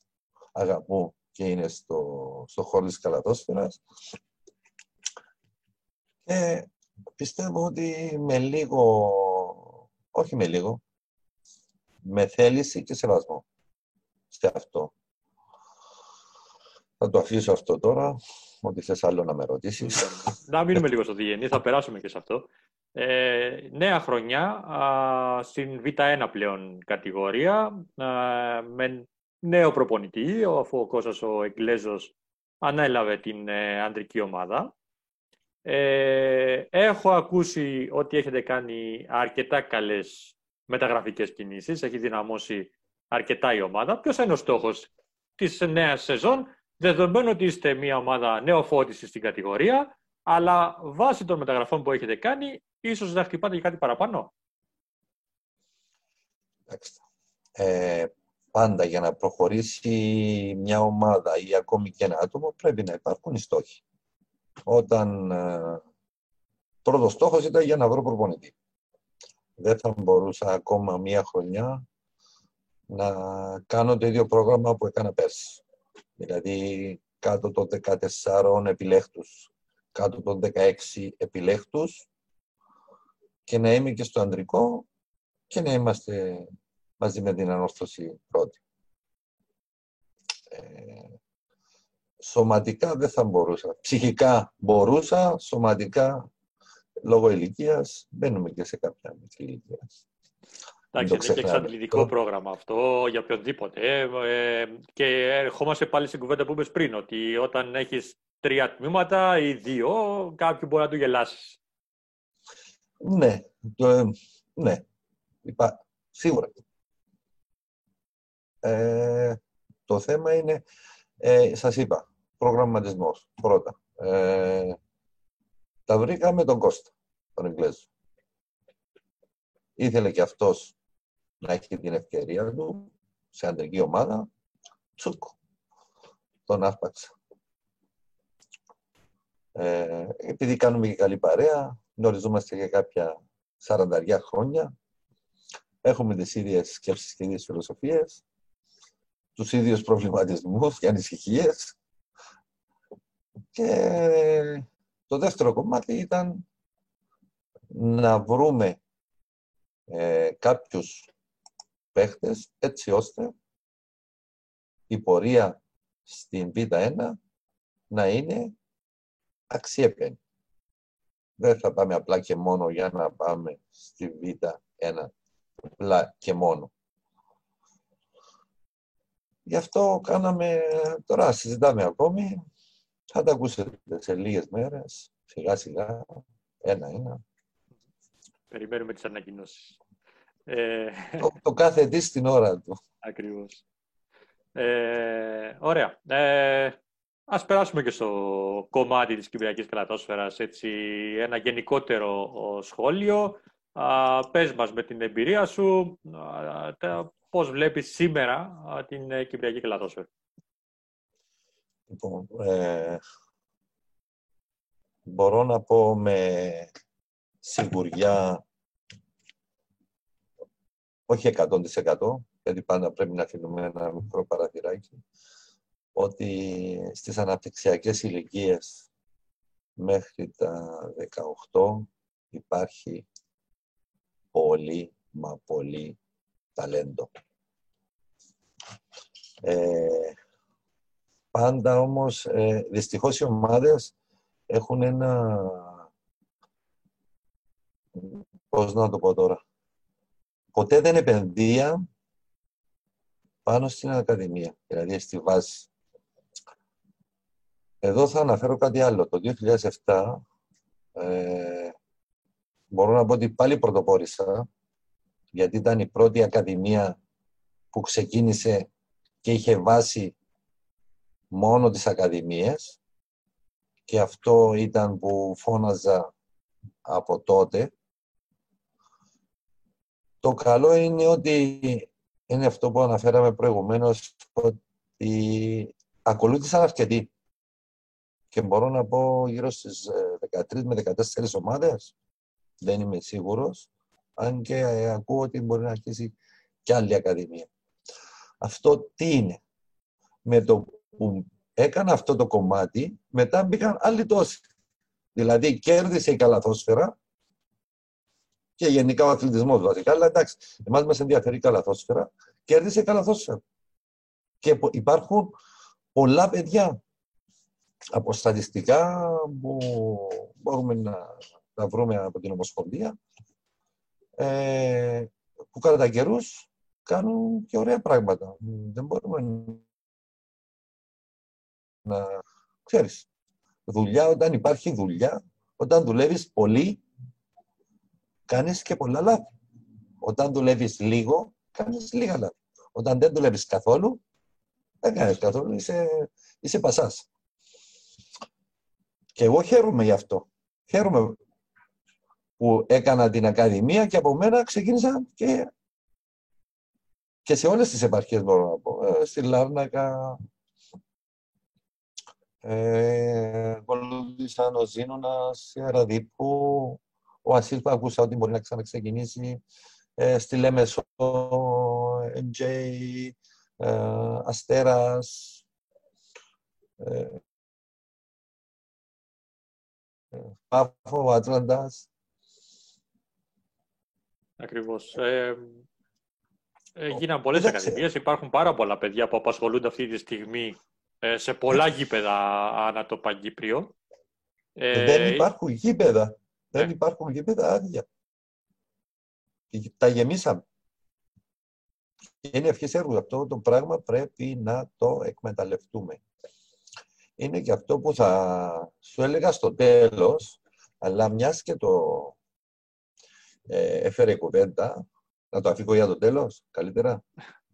αγαπούν και είναι στο, στο χώρο της καλατόσφαιρας. Και πιστεύω ότι με λίγο, όχι με λίγο, με θέληση και σεβασμό σε αυτό. Θα το αφήσω αυτό τώρα, ό,τι θες άλλο να με ρωτήσεις. Να μείνουμε λίγο στο διγενή, θα περάσουμε και σε αυτό. Ε, νέα χρονιά α, στην Β1 πλέον κατηγορία με νέο προπονητή, αφού ο Κώστας ο Εγγλέζος ανέλαβε την ε, αντρική ομάδα. Ε, έχω ακούσει ότι έχετε κάνει αρκετά καλές μεταγραφικές κινήσεις, έχει δυναμώσει αρκετά η ομάδα. Ποιος είναι ο στόχος της νέας σεζόν, δεδομένου ότι είστε μια ομάδα νεοφώτισης στην κατηγορία, αλλά βάσει των μεταγραφών που έχετε κάνει, ίσως να χτυπάτε και κάτι παραπάνω; Ε, πάντα για να προχωρήσει μια ομάδα ή ακόμη και ένα άτομο πρέπει να υπάρχουν οι στόχοι. Όταν ε, πρώτος στόχος ήταν για να βρω προπονητή. Δεν θα μπορούσα ακόμα μία χρονιά να κάνω το ίδιο πρόγραμμα που έκανα πέρσι. Δηλαδή κάτω των 14 επιλέχτους, κάτω των 16 επιλέχτους και να είμαι και στο ανδρικό και να είμαστε μαζί με την ανόρθωση πρώτη. Ε, σωματικά δεν θα μπορούσα. Ψυχικά μπορούσα, σωματικά λόγω ηλικίας μπαίνουμε και σε κάποια μικρή ηλικίας. Εντάξει, είναι και εξαντλητικό πρόγραμμα αυτό για οποιονδήποτε. Ε, και ερχόμαστε πάλι στην κουβέντα που είπες πριν, ότι όταν έχεις τρία τμήματα ή δύο, κάποιοι μπορεί να του γελάσεις. Ναι, το, ναι. Υπά, σίγουρα. Ε, το θέμα είναι, ε, σας είπα, προγραμματισμός πρώτα. Ε, τα βρήκα με τον Κώστα, τον Εγγλέζο. Ήθελε και αυτός να έχει την ευκαιρία του σε αντρική ομάδα. Τσουκ, τον άσπαξα. Ε, επειδή κάνουμε και καλή παρέα, γνωριζόμαστε για κάποια σαρανταριά χρόνια, έχουμε τις ίδιες σκέψεις και ίδιες φιλοσοφίες, τους ίδιους προβληματισμούς και ανησυχίες. Και το δεύτερο κομμάτι ήταν να βρούμε ε, κάποιους παίχτες έτσι ώστε η πορεία στην Β1 να είναι αξιέπαινη. Δεν θα πάμε απλά και μόνο για να πάμε στη Β1 απλά και μόνο. Γι' αυτό κάναμε, τώρα συζητάμε ακόμη, θα τα ακούσετε σε λίγες μέρες, σιγά σιγά, ένα-ένα. Περιμένουμε τις ανακοινώσεις. Ε... Το, το κάθε τι στην ώρα του. Ακριβώς. Ε, ωραία. Ε, ας περάσουμε και στο κομμάτι της Κυπριακής Καλατόσφαιρας, έτσι, ένα γενικότερο σχόλιο. Α, πες μας με την εμπειρία σου, πώς βλέπεις σήμερα την ε, Κυπριακή Καλατόσφαιρα. Λοιπόν, ε, μπορώ να πω με σιγουριά όχι 100% γιατί πάντα πρέπει να αφήνουμε ένα μικρό παραθυράκι ότι στις αναπτυξιακές ηλικίες μέχρι τα 18 υπάρχει πολύ μα πολύ ταλέντο. Ε, πάντα όμως, ε, δυστυχώς οι ομάδες έχουν ένα... Πώς να το πω τώρα. Ποτέ δεν επενδύα πάνω στην Ακαδημία, δηλαδή στη βάση. Εδώ θα αναφέρω κάτι άλλο. Το 2007 ε, μπορώ να πω ότι πάλι πρωτοπόρησα γιατί ήταν η πρώτη ακαδημία που ξεκίνησε και είχε βάσει μόνο τις ακαδημίες και αυτό ήταν που φώναζα από τότε. Το καλό είναι ότι είναι αυτό που αναφέραμε προηγουμένως, ότι ακολούθησαν αρκετοί. Και μπορώ να πω γύρω στις 13 ε, με 14 ομάδες. Δεν είμαι σίγουρος. Αν και ε, ακούω ότι μπορεί να αρχίσει και άλλη ακαδημία. Αυτό τι είναι; Με το που έκανα αυτό το κομμάτι, μετά μπήκαν άλλοι τόσοι. Δηλαδή κέρδισε η καλαθόσφαιρα και γενικά ο αθλητισμός βασικά. Αλλά εντάξει, εμάς μας ενδιαφέρει η καλαθόσφαιρα. Κέρδισε η καλαθόσφαιρα. Και υπάρχουν πολλά παιδιά από στατιστικά που μπορούμε να τα βρούμε από την Ομοσπονδία ε, που κατά καιρούς κάνουν και ωραία πράγματα. Δεν μπορούμε να... Ξέρεις, δουλειά, όταν υπάρχει δουλειά, όταν δουλεύεις πολύ, κάνεις και πολλά λάθη. Όταν δουλεύεις λίγο, κάνεις λίγα λάθη. Όταν δεν δουλεύεις καθόλου, δεν κάνεις καθόλου, είσαι, είσαι πασάς. Και εγώ χαίρομαι γι' αυτό. Χαίρομαι που έκανα την Ακαδημία και από μένα ξεκίνησα και, και σε όλες τις επαρχίες μπορώ να πω. Ε, στη Λάρνακα, ε, ακολούθησαν ο Ζήνωνας, η Αραδίπου, ο Ασίλ που ακούσα ότι μπορεί να ξαναξεκινήσει, ε, στη Λέμεσο, MJ, ε, Αστέρας, ε, Πάφο, Άτλαντας. Ακριβώς. Ε, ε, γίναν πολλές ακαδημίες. Υπάρχουν πάρα πολλά παιδιά που απασχολούνται αυτή τη στιγμή ε, σε πολλά γήπεδα ανά το Παγκύπριο. Ε, δεν υπάρχουν γήπεδα. Δεν ναι. υπάρχουν γήπεδα άδεια. Τα γεμίσαμε. Είναι ευχές έργους. Αυτό το πράγμα πρέπει να το εκμεταλλευτούμε. Είναι και αυτό που θα σου έλεγα στο τέλος, αλλά μιας και το ε, έφερε κουβέντα, να το αφήσω για το τέλος, καλύτερα.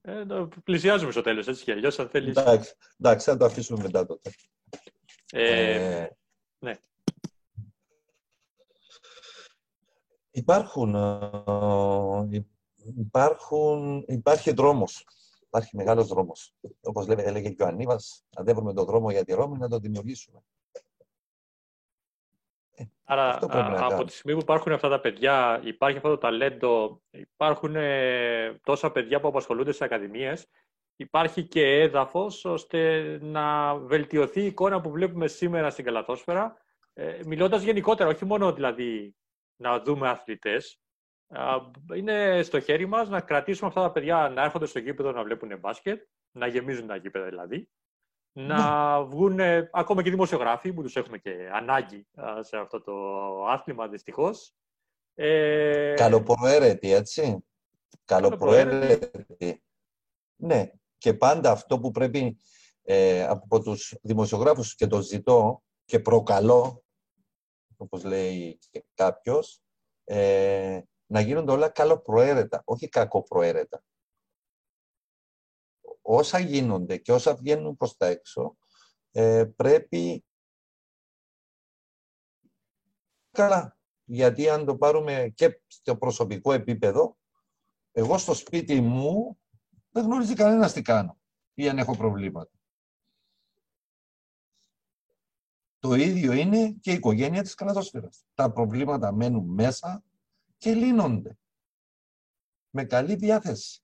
Ε, πλησιάζουμε στο τέλος, έτσι και αλλιώς, αν θέλεις. Εντάξει, εντάξει, θα το αφήσουμε μετά τότε. Ε, ε, ναι. Υπάρχουν, ε, υπάρχουν, υπάρχει δρόμος. Υπάρχει μεγάλος δρόμος. Όπως λέμε, έλεγε και ο Ανίβας, αν δεν βρούμε τον δρόμο για τη Ρώμη, να το δημιουργήσουμε. Άρα, από τη στιγμή που υπάρχουν αυτά τα παιδιά, υπάρχει αυτό το ταλέντο, υπάρχουν ε, τόσα παιδιά που απασχολούνται σε ακαδημίες, υπάρχει και έδαφος ώστε να βελτιωθεί η εικόνα που βλέπουμε σήμερα στην καλαθόσφαιρα, ε, μιλώντας γενικότερα, όχι μόνο δηλαδή να δούμε αθλητές, είναι στο χέρι μας να κρατήσουμε αυτά τα παιδιά να έρχονται στο γήπεδο να βλέπουν μπάσκετ, να γεμίζουν τα γήπεδα δηλαδή, να ναι. βγουν ακόμα και δημοσιογράφοι που τους έχουμε και ανάγκη σε αυτό το άθλημα δυστυχώς. Ε... Καλοπροαίρετη, έτσι. Καλοπροαίρετη. Ναι, και πάντα αυτό που πρέπει ε, από τους δημοσιογράφους και το ζητώ και προκαλώ, όπως λέει και κάποιος, ε, να γίνονται όλα καλοπροαίρετα, όχι κακοπροαίρετα όσα γίνονται και όσα βγαίνουν προς τα έξω, ε, πρέπει καλά. Γιατί αν το πάρουμε και στο προσωπικό επίπεδο, εγώ στο σπίτι μου δεν γνωρίζει κανένας τι κάνω ή αν έχω προβλήματα. Το ίδιο είναι και η οικογένεια της καλατόσφαιρας. Τα προβλήματα μένουν μέσα και λύνονται. Με καλή διάθεση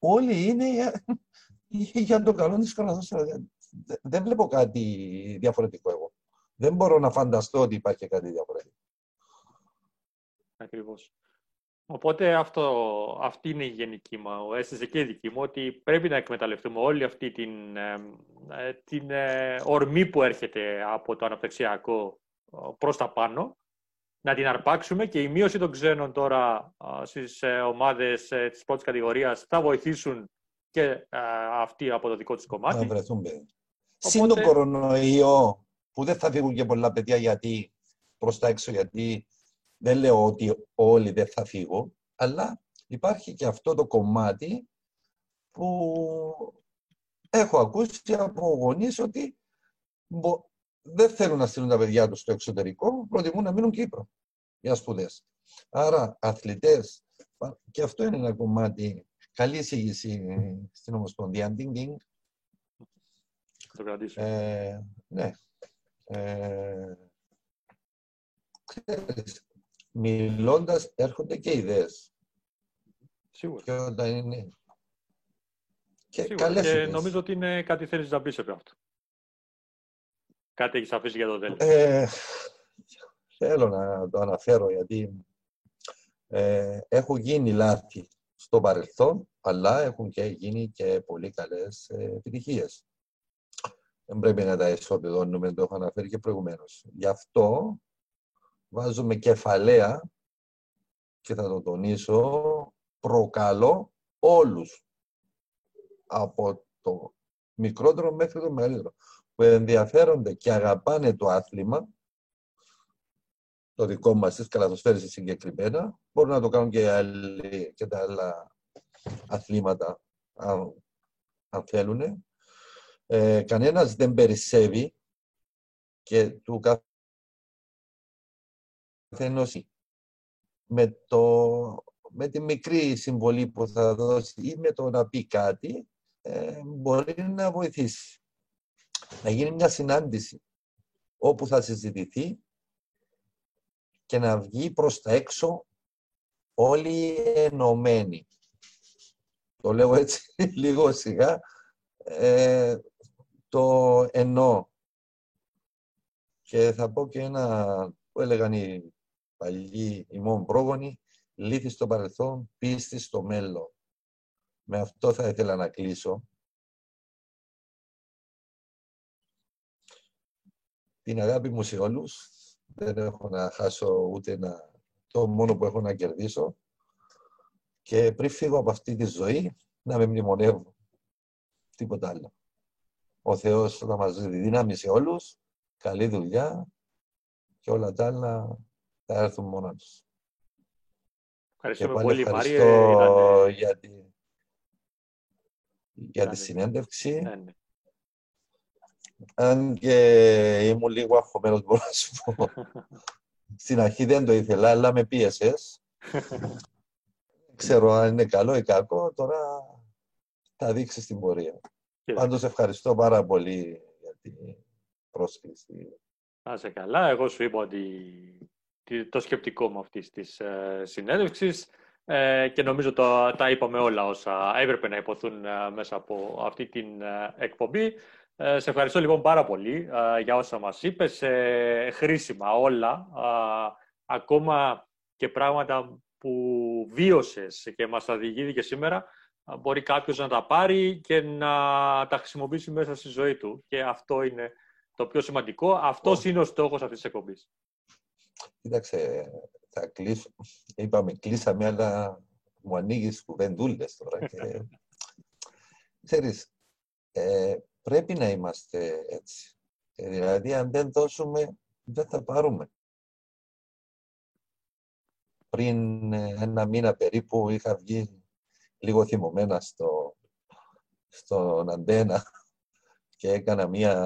όλοι είναι για, για το καλό της κατάστασης. Δεν βλέπω κάτι διαφορετικό εγώ. Δεν μπορώ να φανταστώ ότι υπάρχει κάτι διαφορετικό. Ακριβώς. Οπότε αυτό, αυτή είναι η γενική μου αίσθηση και η δική μου, ότι πρέπει να εκμεταλλευτούμε όλη αυτή την, ε, την ε, ορμή που έρχεται από το αναπτυξιακό προς τα πάνω να την αρπάξουμε και η μείωση των ξένων τώρα στις ε, ομάδες ε, της πρώτης κατηγορίας θα βοηθήσουν και αυτοί από το δικό τους κομμάτι. Να βρεθούν παιδιά. Συν τον κορονοϊό που δεν θα φύγουν και πολλά παιδιά γιατί προς τα έξω γιατί δεν λέω ότι όλοι δεν θα φύγουν αλλά υπάρχει και αυτό το κομμάτι που έχω ακούσει από γονείς ότι μπο- δεν θέλουν να στείλουν τα παιδιά τους στο εξωτερικό, προτιμούν να μείνουν Κύπρο για σπουδές. Άρα, αθλητές, πα- και αυτό είναι ένα κομμάτι, καλή εισήγηση στην Ομοσπονδία, ding, ding. Θα το κρατήσω. Ε, ναι. Ε, ξέρεις, μιλώντας έρχονται και ιδέες. Σίγουρα. Και όταν είναι και Σίγουρα. καλές Και ιδέες. νομίζω ότι είναι κάτι θέλεις να πεις επί αυτό. Κάτι έχεις αφήσει για το τέλος. Ε, θέλω να το αναφέρω γιατί ε, έχουν γίνει λάθη στο παρελθόν, αλλά έχουν και γίνει και πολύ καλές ε, επιτυχίες. Δεν πρέπει να τα ισοπεδώνουμε, το έχω αναφέρει και προηγουμένως. Γι' αυτό βάζουμε κεφαλαία και θα το τονίσω, προκαλώ όλους από το μικρότερο μέχρι το μεγαλύτερο που ενδιαφέρονται και αγαπάνε το άθλημα, το δικό μας της καλαθοσφαίρησης συγκεκριμένα, μπορούν να το κάνουν και, άλλοι, και τα άλλα αθλήματα, αν, αν θέλουν. Ε, κανένας δεν περισσεύει και του καθενός με, το, με τη μικρή συμβολή που θα δώσει ή με το να πει κάτι, ε, μπορεί να βοηθήσει. Να γίνει μια συνάντηση όπου θα συζητηθεί και να βγει προς τα έξω όλοι ενωμένοι. Το λέω έτσι λίγο σιγά. Ε, το εννοώ. Και θα πω και ένα που έλεγαν οι παλιοί ημών πρόγονοι, λύθη στο παρελθόν, πίστη στο μέλλον. Με αυτό θα ήθελα να κλείσω. Την αγάπη μου σε όλους. Δεν έχω να χάσω ούτε να... το μόνο που έχω να κερδίσω. Και πριν φύγω από αυτή τη ζωή, να με μνημονεύω. Τίποτα άλλο. Ο Θεός θα μας δίνει δύναμη σε όλους, καλή δουλειά και όλα τα άλλα θα έρθουν μόνα τους. Και Ευχαριστούμε πάλι πολύ, ευχαριστώ Μάριε. Ήταν, για τη, για Ήταν- τη συνέντευξη. ναι, ναι. Αν και ήμουν λίγο αγχωμένος, μπορώ να σου πω. Στην αρχή δεν το ήθελα, αλλά με πίεσες. Δεν ξέρω αν είναι καλό ή κακό, τώρα θα δείξεις την πορεία. Κοίτα. Πάντως ευχαριστώ πάρα πολύ για την πρόσκληση. Να είσαι καλά. Εγώ σου είπα ότι τι- το σκεπτικό μου αυτής της ε, συνέντευξης ε, και νομίζω το, τα είπαμε όλα όσα έπρεπε να υποθούν ε, μέσα από αυτή την ε, εκπομπή. Ε, σε ευχαριστώ λοιπόν πάρα πολύ ε, για όσα μας είπες. Ε, χρήσιμα όλα. ε, ακόμα και πράγματα που βίωσες και μας τα διηγήθηκε και σήμερα ε, μπορεί κάποιος να τα πάρει και να τα χρησιμοποιήσει μέσα στη ζωή του. Και αυτό είναι το πιο σημαντικό. Αυτός είναι ο στόχος αυτής της εκπομπής. Κοίταξε, θα κλείσω. Είπαμε, κλείσαμε, αλλά μου ανοίγεις κουβεντούλες τώρα. Και... Ξέρεις, ε, πρέπει να είμαστε έτσι. Ε, δηλαδή, αν δεν δώσουμε, δεν θα πάρουμε. Πριν ε, ένα μήνα περίπου είχα βγει λίγο θυμωμένα στο, στον αντένα και έκανα μία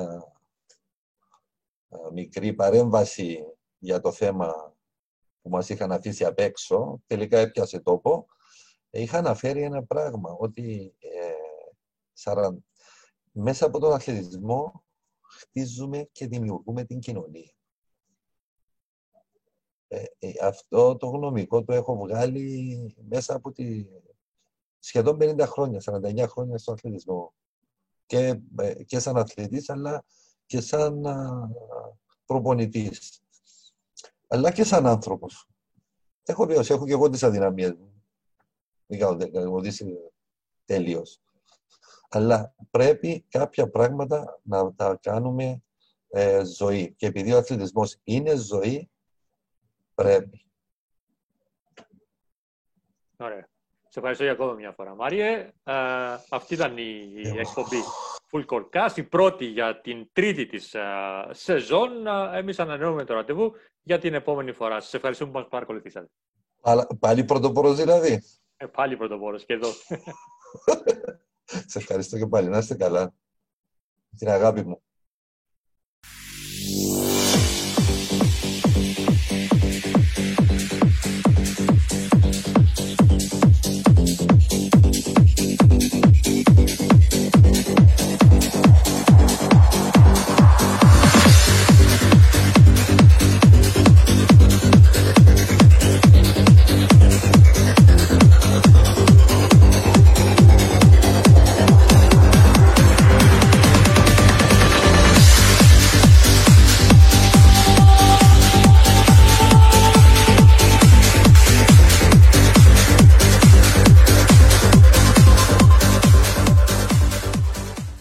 α, μικρή παρέμβαση για το θέμα που μας είχαν αφήσει απ' έξω. Τελικά έπιασε τόπο. Ε, Είχα αναφέρει ένα πράγμα, ότι ε, σαραν- μέσα από τον αθλητισμό χτίζουμε και δημιουργούμε την κοινωνία. Ε, ε, αυτό το γνωμικό το έχω βγάλει μέσα από τη σχεδόν 50 χρόνια, 49 χρόνια στον αθλητισμό. Και, ε, και σαν αθλητής, αλλά και σαν α, προπονητής. Αλλά και σαν άνθρωπος. Έχω βιώσει, έχω και εγώ τις αδυναμίες μου. Μην κάνω τε- κακομοδίσει τελείως. Αλλά πρέπει κάποια πράγματα να τα κάνουμε ε, ζωή. Και επειδή ο αθλητισμός είναι ζωή, πρέπει. Ωραία. Σε ευχαριστώ για ακόμα μια φορά, Μάριε. Ε, αυτή ήταν η Εγώ. εκπομπή Full Court Cast, η πρώτη για την τρίτη της ε, σεζόν. Ε, Εμείς ανανεώνουμε το ραντεβού για την επόμενη φορά. Σας ευχαριστούμε που μας παρακολουθήσατε. Αλλά, πάλι πρωτοπόρος δηλαδή. Ε, πάλι πρωτοπόρος και εδώ. Σε ευχαριστώ και πάλι. Να είστε καλά. Την αγάπη μου.